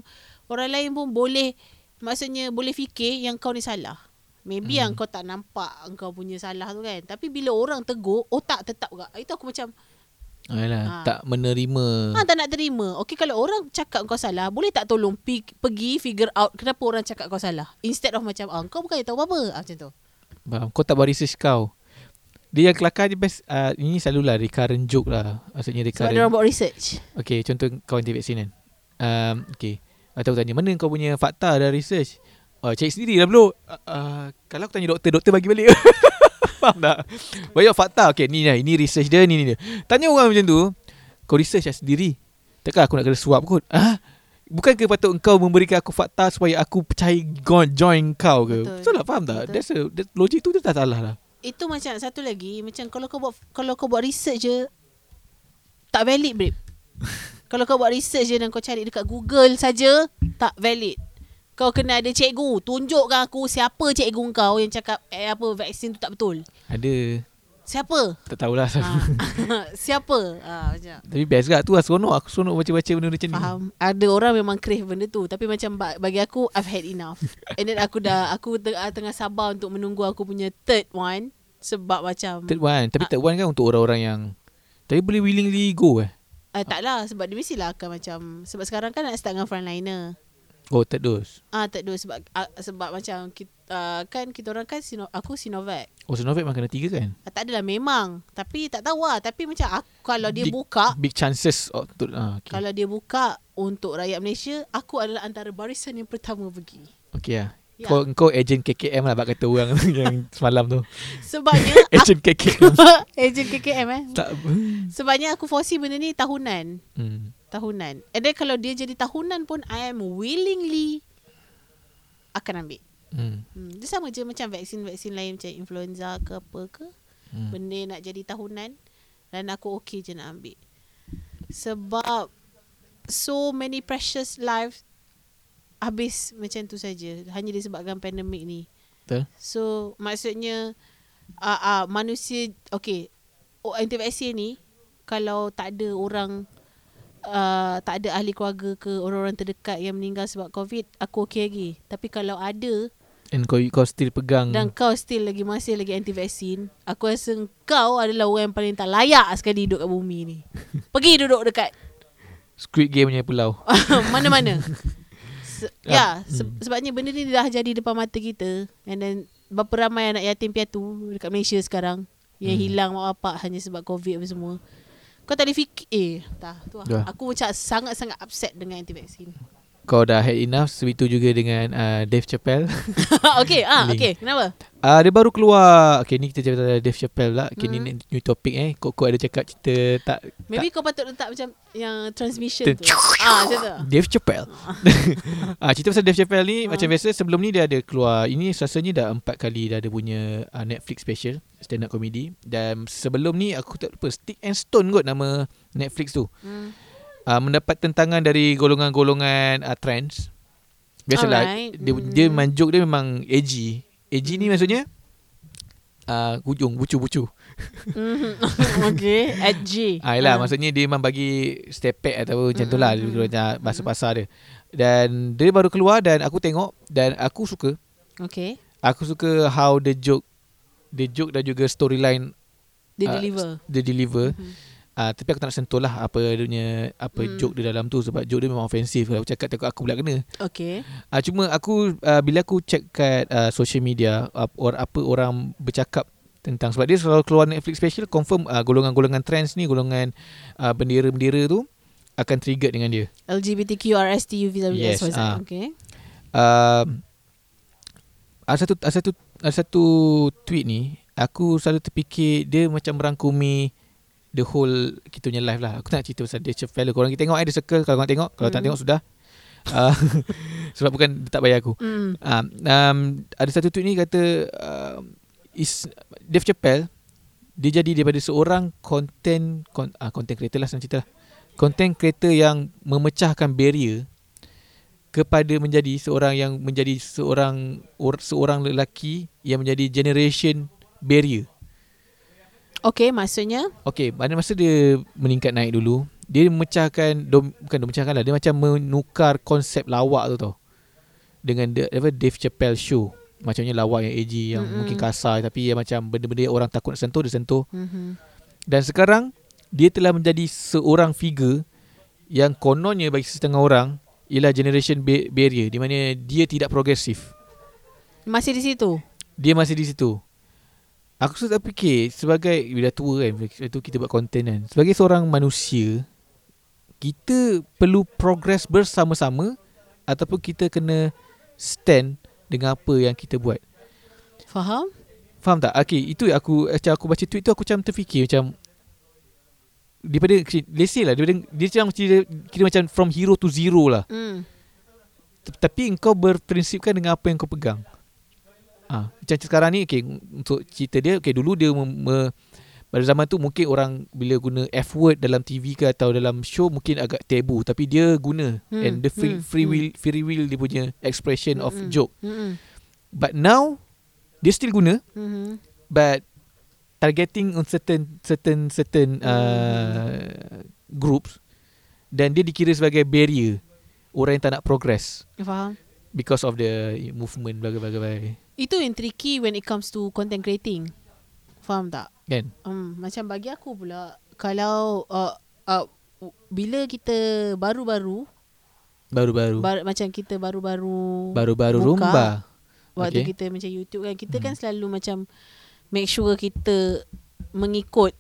A: orang lain pun boleh maksudnya boleh fikir yang kau ni salah. Maybe
B: Hmm.
A: yang kau tak nampak engkau punya salah tu kan. Tapi bila orang tegur, otak tetap gak. Itu aku macam Ah.
B: Tak menerima
A: ha tak nak terima. Okey kalau orang cakap kau salah, boleh tak tolong pi- pergi figure out kenapa orang cakap kau salah. Instead of macam ah kau bukan tahu apa-apa. Ah, macam tu.
B: Faham? Kau tak buat research kau Dia yang kelakar je best uh, Ini selalulah recurrent joke lah Maksudnya
A: Sebab
B: recurrent
A: dia orang buat research.
B: Okay contoh kau anti vaksin kan um, Okay Atau tanya Mana kau punya fakta dan research Oh cari sendiri lah bro uh, uh, Kalau aku tanya doktor Doktor bagi balik Faham tak? Banyak fakta. Okay ni lah Ini research dia Ni ni dia Tanya orang macam tu Kau research lah sendiri? Takkan aku nak kena suap kot? Ah, Bukankah patut engkau memberikan aku fakta Supaya aku percaya go- join kau ke?
A: Betul.
B: Betul tak? Faham tak?
A: Betul.
B: That's a, that, Logik tu dia tak salah lah.
A: Itu macam satu lagi macam kalau kau buat kalau kau buat research je tak valid babe. Kalau kau buat research je dan kau cari dekat Google saja tak valid. Kau kena ada cikgu tunjukkan aku siapa cikgu kau yang cakap eh, apa vaksin tu tak betul.
B: Ada
A: Siapa?
B: tak tahulah
A: ha. siapa? Ha, macam.
B: Tapi best gak tu lah seronok Aku seronok baca-baca benda macam ni
A: Faham. Ada orang memang crave benda tu tapi macam ba- bagi aku I've had enough. And then aku dah aku tengah, tengah sabar untuk menunggu aku punya third one sebab macam
B: Third one Tapi third one kan untuk orang-orang yang Tapi boleh willingly go eh
A: uh, tak lah sebab dia mestilah akan macam sebab sekarang kan nak start dengan frontliner.
B: Oh third dose
A: Ah tak dua sebab uh, sebab macam kita, uh, kan kita orang kan Sino, aku Sinovac.
B: Oh Sinovac memang kena tiga kan
A: Ah, tak adalah memang tapi tak tahu lah tapi macam aku, kalau dia
B: Big-
A: buka
B: Big chances oh, tu, ah, okay.
A: kalau dia buka untuk rakyat Malaysia aku adalah antara barisan yang pertama pergi.
B: okay lah
A: Ya.
B: Kau, kau agent KKM lah Bak kata orang yang semalam tu
A: Sebabnya
B: Agent KKM
A: Agent KKM eh
B: Tak
A: Sebabnya aku foresee benda ni tahunan
B: hmm.
A: Tahunan And then kalau dia jadi tahunan pun I am willingly Akan ambil
B: Hmm.
A: hmm. Dia sama je macam vaksin-vaksin lain Macam influenza ke apa ke
B: Hmm.
A: Benda nak jadi tahunan Dan aku okay je nak ambil Sebab So many precious lives Habis macam tu saja Hanya disebabkan pandemik ni
B: Betul
A: So maksudnya uh, uh, manusia okay oh, anti vaksin ni kalau tak ada orang uh, tak ada ahli keluarga ke orang-orang terdekat yang meninggal sebab covid aku okey lagi tapi kalau ada
B: And kau, kau still pegang
A: dan kau still lagi masih lagi anti vaksin aku rasa kau adalah orang yang paling tak layak sekali duduk kat bumi ni pergi duduk dekat
B: Squid Game punya pulau
A: mana-mana Se- ya,
B: Ya,
A: se-
B: hmm.
A: sebabnya benda ni dah jadi depan mata kita and then berapa ramai anak yatim piatu dekat Malaysia sekarang yang
B: Hmm.
A: hilang mak bapak hanya sebab covid apa semua. Kau tak boleh fikir eh tak tu lah.
B: Dah.
A: Aku macam sangat-sangat upset dengan anti vaksin.
B: Kau dah had enough Begitu juga dengan uh, Dave Chappelle
A: okay, ah
B: Link.
A: okay. Kenapa?
B: uh, Dia baru keluar Okay ni kita pasal Dave Chappelle lah Okay
A: Hmm.
B: ni new topic eh Kok-kok ada cakap cerita tak
A: Maybe kau patut letak macam yang transmission tu. ah, macam tu.
B: Dave Chappelle ah, Cerita pasal Dave Chappelle ni
A: Ah.
B: Macam biasa Sebelum ni dia ada keluar Ini rasanya dah empat kali Dah ada punya uh, Netflix special Stand up comedy Dan sebelum ni Aku tak lupa Stick and Stone kot Nama Netflix tu
A: Hmm.
B: Uh, Mendapat tentangan Dari golongan-golongan uh, Trends Biasalah
A: Alright.
B: dia,
A: Hmm.
B: dia memang joke dia memang edgy Edgy ni maksudnya uh, Hujung Bucu-bucu
A: Mhm. okay, G.
B: Ah,
A: Ah.
B: maksudnya dia memang bagi step back atau macam tu lah.
A: Mm-mm,
B: Dia macam bahasa pasar dia. Dan dia baru keluar dan aku tengok dan aku suka.
A: Okay.
B: Aku suka how the joke, the joke dan juga storyline
A: Dia
B: Ah,
A: deliver.
B: dia deliver.
A: Mhm.
B: Uh, tapi aku tak nak sentuh lah apa dia punya apa
A: Mm.
B: joke dia dalam tu sebab joke dia memang ofensif. Aku cakap takut aku pula kena.
A: Okay.
B: Uh, cuma aku uh, bila aku check kat uh, social media uh, or apa orang bercakap tentang sebab dia selalu keluar Netflix special confirm uh, golongan-golongan trends ni golongan uh, bendera-bendera tu akan trigger dengan dia.
A: LGBTQRSTU visa
B: Yes, ah.
A: Okay.
B: Um, ada satu ada satu ada satu tweet ni aku selalu terfikir dia macam merangkumi the whole kita punya live lah. Aku tak nak cerita pasal dia Chappelle. Korang kita tengok eh dia circle kalau korang tengok. Kalau tak
A: Hmm.
B: tengok sudah. Uh, sebab bukan tak bayar aku.
A: Mm.
B: Um, um, ada satu tweet ni kata um, is Dave Chappelle dia jadi daripada seorang content con, uh, content creator lah senang cerita lah. Content creator yang memecahkan barrier kepada menjadi seorang yang menjadi seorang or, seorang lelaki yang menjadi generation barrier.
A: Okay, maksudnya
B: Okey, pada masa dia meningkat naik dulu, dia memecahkan dom, bukan dia memecahkan lah, dia macam menukar konsep lawak tu tau. Dengan the, apa Dave Chappelle show. Macamnya lawak yang edgy yang
A: Mm-mm.
B: mungkin kasar tapi yang macam benda-benda yang orang takut nak sentuh dia sentuh.
A: mm-hmm.
B: Dan sekarang dia telah menjadi seorang figure yang kononnya bagi setengah orang ialah generation ba- barrier di mana dia tidak progresif.
A: masih di situ.
B: Dia masih di situ. Aku sudah fikir sebagai bila tua kan sebab tu kita buat konten kan. Sebagai seorang manusia kita perlu progress bersama-sama ataupun kita kena stand dengan apa yang kita buat.
A: Faham?
B: Faham tak? Okay, itu aku macam aku baca tweet tu aku macam terfikir macam daripada let's say lah daripada, dia macam kira, kira macam from hero to zero lah.
A: Mm.
B: T- Tapi engkau berprinsipkan dengan apa yang kau pegang. Ah, macam sekarang ni okay, untuk cerita dia okay dulu dia me, me, pada zaman tu mungkin orang bila guna F word dalam TV ke atau dalam show mungkin agak tabu tapi dia guna
A: Hmm,
B: and the free,
A: hmm,
B: free
A: hmm.
B: will free will dia punya expression of
A: Mm-mm.
B: joke
A: Mm-mm.
B: but now dia still guna
A: Mhm.
B: but targeting on certain certain certain
A: Hmm.
B: uh, groups dan dia dikira sebagai barrier orang yang tak nak progress
A: Faham?
B: Because of the movement bla
A: Itu yang tricky when it comes to content creating. Faham tak?
B: kan
A: Hmm, macam bagi aku pula kalau uh, uh, bila kita baru-baru
B: baru-baru
A: bar, macam kita baru-baru
B: baru-baru
A: buka,
B: rumba
A: waktu
B: Okay.
A: kita macam YouTube kan kita
B: Hmm.
A: kan selalu macam make sure kita mengikut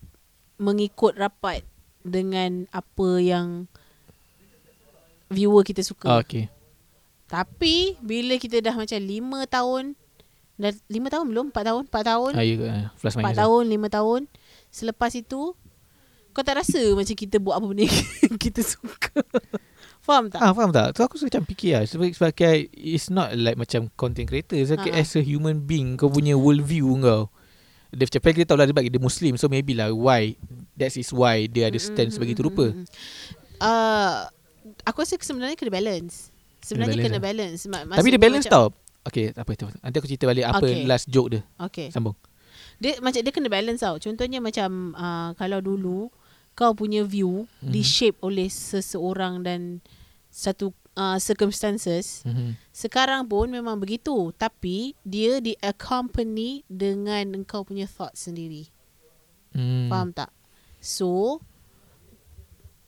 A: mengikut rapat dengan apa yang viewer kita suka.
B: ah, okay
A: Tapi bila kita dah macam 5 tahun dah 5 tahun belum? 4 tahun? 4 tahun?
B: ah, ya, ke? plus
A: 4
B: minus lah.
A: tahun, 5 tahun. Selepas itu kau tak rasa macam kita buat apa benda kita suka. Faham tak?
B: Ah faham tak? So aku macam fikir lah Sebagai, sebagai It's not like macam Content creator Sebagai
A: Ha-ha.
B: as a human being Kau punya world view kau Dia macam Kita tahu lah Dia dia Muslim So maybe lah Why That is why Dia ada stand
A: Mm,
B: sebagai
A: mm,
B: itu rupa.
A: Uh, aku rasa sebenarnya kena balance. Sebenarnya
B: balance
A: kena
B: lah.
A: balance.
B: Tapi dia balance
A: macam,
B: tau Okay apa itu Nanti aku cerita balik Apa
A: Okay.
B: last joke dia
A: Okay.
B: Sambung
A: Dia macam dia kena balance tau. Contohnya macam uh, kalau dulu kau punya view
B: Mhm.
A: di shape oleh seseorang dan satu uh, circumstances.
B: mm-hmm.
A: Sekarang pun memang begitu, tapi dia di accompany dengan engkau punya thoughts sendiri.
B: hmm.
A: Faham tak? So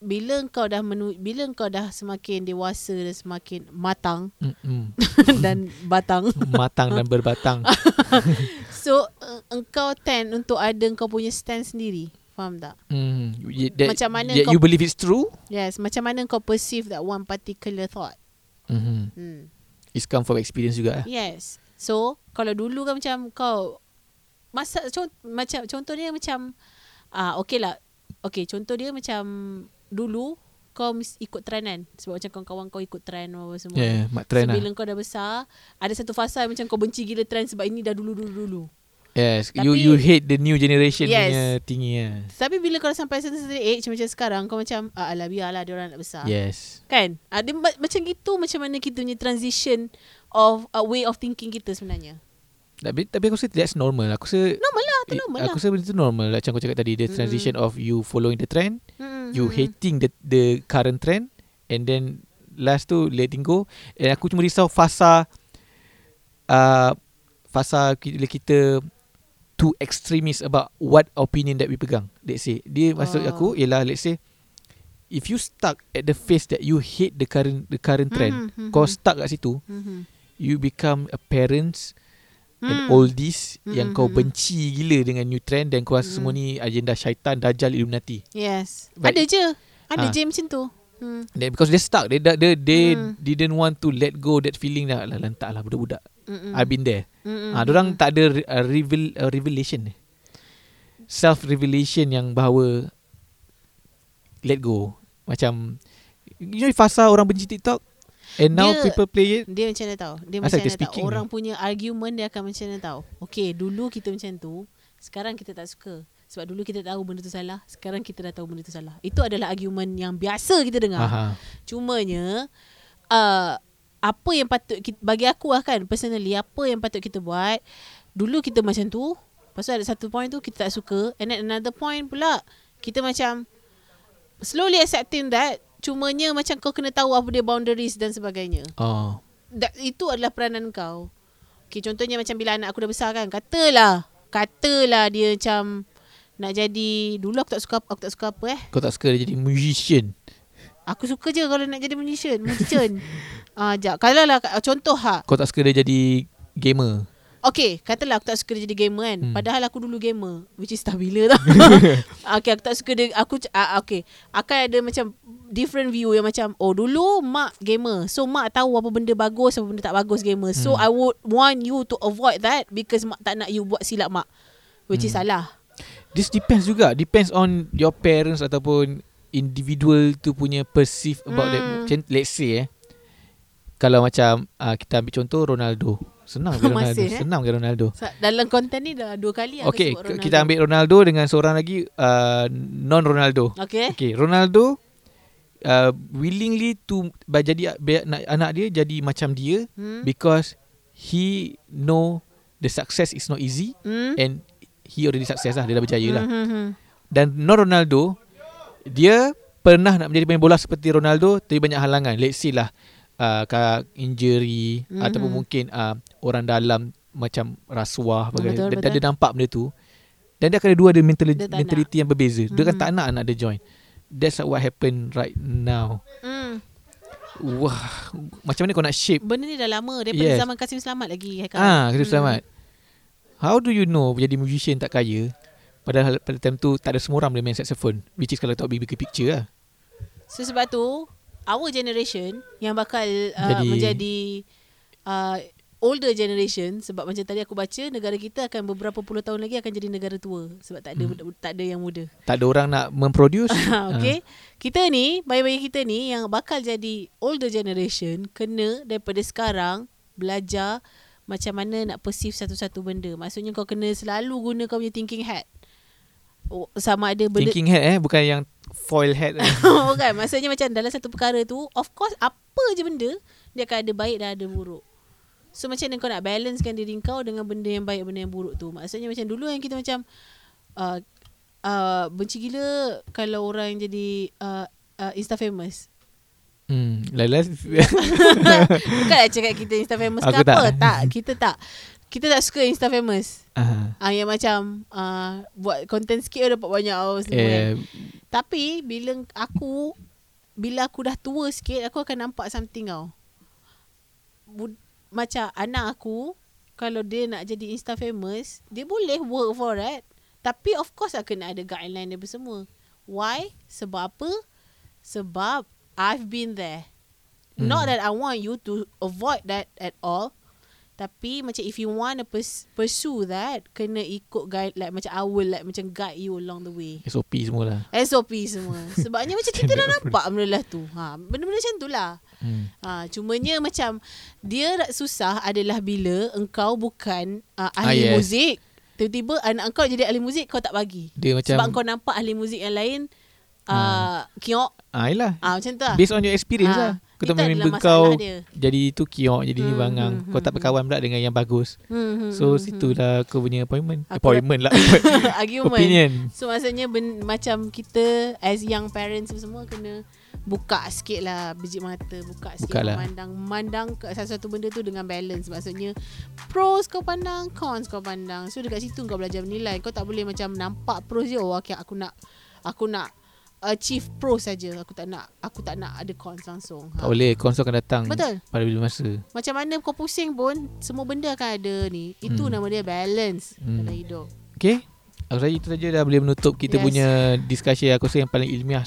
A: bila engkau dah menu, bila engkau dah semakin dewasa dan semakin matang
B: Mm-mm.
A: dan batang
B: Matang dan berbatang
A: so uh, engkau tend untuk ada engkau punya stand sendiri faham tak
B: mm. Y- that,
A: Macam mana
B: that
A: kau-
B: You believe it's true
A: yes macam mana engkau perceive that one particular thought
B: mm-hmm.
A: hmm.
B: It's come from experience juga eh?
A: yes so kalau dulu kan macam kau masa con- macam contoh dia macam ah okey lah okey contoh dia macam dulu kau mis- ikut trend kan sebab macam kawan-kawan kau ikut trend apa semua
B: Yeah, mak
A: so,
B: trend lah
A: bila kau dah besar ada satu fasa macam kau benci gila trend sebab ini dah dulu-dulu-dulu
B: Yes,
A: Tapi-
B: you you hate the new generation
A: Yes.
B: punya tinggi lah.
A: Tapi bila kau dah sampai certain age macam sekarang kau macam ah, alah biarlah dia orang nak besar.
B: Yes.
A: Kan? Ah, dia, ma- macam gitu macam mana kita punya transition of a way of thinking kita sebenarnya.
B: Tapi tapi aku rasa that's normal. Aku rasa
A: Normal lah, tu
B: eh,
A: normal
B: aku
A: lah.
B: rasa benda tu normal. Macam kau cakap tadi, the transition of you following the trend,
A: Mm-mm,
B: you hating the the current trend and then last tu letting go. And aku cuma risau fasa uh, fasa bila kita too extremist about what opinion that we pegang. Let's say dia maksud
A: Oh.
B: aku ialah let's say if you stuck at the phase that you hate the current the current trend,
A: Mhm, mhm,
B: kau stuck kat situ,
A: mhm.
B: you become a parents and
A: Hmm.
B: oldies
A: Mm,
B: yang kau
A: mm,
B: benci gila dengan new trend dan kau rasa
A: Mm.
B: semua ni agenda syaitan, dajjal, illuminati.
A: Yes.
B: But-
A: ada je. Ada
B: Ah.
A: je macam tu. Hmm.
B: Then because they stuck, they they, they
A: Mm.
B: didn't want to let go that feeling dah lah lantak lah budak-budak.
A: Mm-mm.
B: I've been there.
A: Mm-mm,
B: Ah, orang tak ada uh, reveal uh, revelation. Self revelation yang bahawa let go. Macam you know fasa orang benci TikTok and now
A: Dia-
B: people play it.
A: Dia macam mana tahu? Dia
B: Asal
A: macam mana tahu?
B: speaking
A: Orang punya argument Dia akan macam mana tahu? Okay dulu kita macam tu Sekarang kita tak suka. Sebab dulu kita tahu benda tu salah Sekarang kita dah tahu benda tu salah. Itu adalah argument yang biasa kita dengar.
B: Aha.
A: Cumanya uh, Apa yang patut kita, Bagi aku lah kan Personally Apa yang patut kita buat Dulu kita macam tu tu ada satu point tu Kita tak suka And then another point pula Kita macam Slowly accepting that Cumanya macam kau kena tahu Apa dia boundaries dan sebagainya
B: Oh.
A: da, itu adalah peranan kau. Okay, contohnya macam bila anak aku dah besar kan, katalah, katalah dia macam nak jadi dulu aku tak suka aku tak suka apa eh.
B: Kau tak suka dia jadi musician.
A: Aku suka je kalau nak jadi musician, musician. Ah, uh, jap. Kalau lah contoh ha.
B: Kau tak suka dia jadi gamer.
A: Okay, katalah aku tak suka jadi gamer kan.
B: Hmm.
A: Padahal aku dulu gamer, which is tak bila tau. okay, aku tak suka dia aku uh, okay. Akan ada macam different view yang macam oh dulu mak gamer. So mak tahu apa benda bagus, apa benda tak bagus gamer. So
B: Hmm.
A: I would want you to avoid that because mak tak nak you buat silap mak. Which is
B: Hmm.
A: salah.
B: This depends juga. Depends on your parents ataupun individual tu punya perceive about that.
A: Hmm.
B: Macam let's say eh. Kalau macam uh, kita ambil contoh Ronaldo. Senang ke Ronaldo?
A: Masih, eh?
B: Senang ke Ronaldo?
A: Dalam konten ni dah dua kali aku
B: Okey,
A: sebut Ronaldo.
B: kita ambil Ronaldo dengan seorang lagi uh, non Ronaldo.
A: Okey.
B: Okey, Ronaldo uh, willingly to jadi anak dia jadi macam dia
A: Hmm.
B: because he know the success is not easy
A: Hmm.
B: and he already success lah dia dah berjaya lah.
A: Hmm, hmm, hmm.
B: Dan non Ronaldo dia pernah nak menjadi pemain bola seperti Ronaldo tapi banyak halangan. Let's say lah uh, injury
A: Mhm.
B: ataupun mungkin uh, orang dalam macam rasuah
A: Betul,
B: bagaimana. Dan
A: betul.
B: dia nampak benda tu. Dan dia akan ada dua ada mentali-
A: Dia
B: mentality yang berbeza. Dia kan tak nak anak dia join. That's what happen right now.
A: Hmm.
B: Wah, macam mana kau nak shape
A: Benda ni dah lama daripada
B: Yes.
A: zaman Kasim Selamat lagi Haikal.
B: Ah, kita
A: Hmm.
B: selamat. How do you know jadi musician tak kaya? Padahal pada time tu tak ada semua orang boleh main saxophone. Which is kalau tak big picture lah.
A: So sebab tu our generation yang bakal uh,
B: Jadi-
A: menjadi uh, older generation sebab macam tadi aku baca negara kita akan beberapa puluh tahun lagi akan jadi negara tua sebab tak ada
B: Hmm.
A: tak ada yang muda.
B: Tak ada orang nak memproduce.
A: okay. Kita ni, bayi-bayi kita ni yang bakal jadi older generation kena daripada sekarang belajar macam mana nak perceive satu-satu benda. Maksudnya kau kena selalu guna kau punya thinking hat. Oh, sama ada benda
B: Thinking head eh bukan yang foil head. eh.
A: Bukan. Maksudnya macam Dalam satu perkara tu Of course Apa je benda Dia akan ada baik Dan ada buruk. So macam mana kau nak balancekan diri kau Dengan benda yang baik Benda yang buruk tu? Maksudnya macam dulu yang kita macam uh, uh, Benci gila Kalau orang yang jadi uh, uh, Insta famous
B: hmm, lala
A: Bukan nak cakap kita Insta famous ke apa.
B: tak
A: Kita tak Kita tak suka Insta famous
B: uh,
A: Ah yang macam uh, buat content sikit dapat banyak oh, semua kan.
B: eh,
A: Tapi bila aku bila aku dah tua sikit aku akan nampak something tau. Bud- macam anak aku kalau dia nak jadi insta famous, dia boleh work for that. Tapi of course kena ada guideline dia semua. Why? Sebab apa? Sebab I've been there.
B: Hmm.
A: Not that I want you to avoid that at all. Tapi macam if you want to pers- pursue that, kena ikut guide like macam I will like macam guide you along the way.
B: SOP semua lah.
A: SOP semua. Sebabnya macam kita dah nampak benda lah tu. Ha, benda-benda macam tu lah.
B: Hmm.
A: Ha, cumanya macam dia tak susah adalah bila engkau bukan uh,
B: Ah,
A: ahli
B: yes.
A: muzik. Tiba-tiba anak engkau jadi ahli muzik kau tak bagi.
B: Dia macam
A: Sebab kau nampak ahli muzik yang lain uh, kiok.
B: Ah, yelah.
A: Ah macam tu lah.
B: Based on your experience
A: Ah,
B: lah. Kau tak member kau
A: dia.
B: jadi tu kiok, jadi ni
A: Hmm,
B: bangang.
A: hmm,
B: Kau tak
A: hmm,
B: berkawan pula dengan yang bagus.
A: Hmm, hmm,
B: So
A: hmm,
B: situlah kau punya appointment.
A: Aku
B: appointment lah.
A: hmm. Argument.
B: Opinion.
A: So maksudnya ben, macam kita as young parents semua kena buka sikit lah biji mata, buka sikit
B: Buka lah.
A: memandang memandang satu-satu benda tu dengan balance. Maksudnya pros kau pandang, cons kau pandang. So dekat situ kau belajar menilai. Kau tak boleh macam nampak pros je. Oh, okay, aku nak aku nak achieve pros saja. Aku tak nak aku tak nak ada cons langsung. Ha.
B: Tak boleh. Konsol akan datang
A: Betul.
B: pada bila masa.
A: Macam mana kau pusing pun semua benda akan ada ni. Itu
B: Hmm.
A: nama dia balance
B: Hmm.
A: dalam hidup.
B: Okay. Aku rasa itu saja dah boleh menutup kita
A: Yes.
B: punya discussion aku rasa yang paling ilmiah.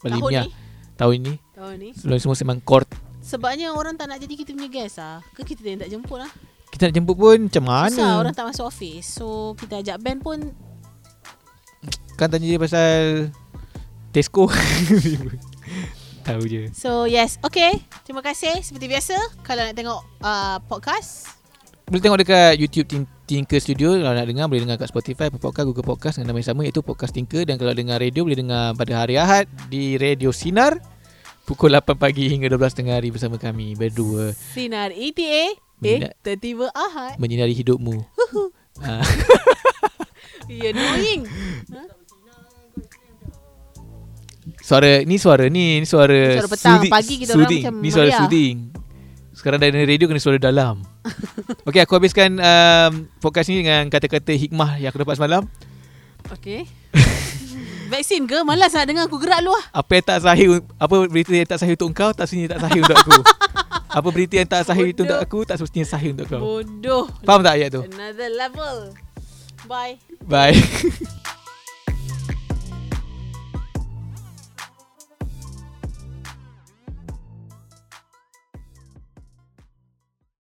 B: Paling
A: Tahun
B: ilmiah
A: ni,
B: tahun ni.
A: tahun ni.
B: Sebelum semua sembang court.
A: Sebabnya orang tak nak jadi kita punya guest ah. Ke kita yang tak jemput lah.
B: Kita nak jemput pun macam mana?
A: Susah orang tak masuk office. So kita ajak band pun
B: Kan tanya dia pasal Tesco. Tahu je.
A: So yes. Okay. Terima kasih. Seperti biasa Kalau nak tengok uh, podcast.
B: Boleh tengok dekat YouTube Tin- Tinker Studio. Kalau nak dengar Boleh dengar kat Spotify Apple Podcast Google Podcast Dengan nama yang sama Iaitu Podcast Tinker. Dan kalau dengar radio Boleh dengar pada hari Ahad Di Radio Sinar Pukul 8 pagi hingga 12 tengah hari Bersama kami Berdua.
A: Sinar ETA Eh. Tertiba Ahad.
B: Menyinari hidupmu. Ah,
A: You annoying
B: Suara Ni suara ni Ni suara
A: Suara petang.
B: soothing-
A: Pagi kita orang
B: soothing.
A: macam
B: Ni suara
A: meriah.
B: soothing. Sekarang dari radio Kena suara dalam. Okay aku habiskan um, Podcast ni dengan kata-kata hikmah Yang aku dapat semalam.
A: Okay. Vaksin ke? Malas nak dengar aku gerak lu lah
B: Apa yang tak sahih Apa berita yang tak sahih untuk kau Tak semestinya tak sahih untuk aku. Apa berita yang tak sahih itu untuk aku Tak semestinya sahih untuk kau.
A: Bodoh.
B: Faham tak ayat tu?
A: Another level. Bye.
B: Bye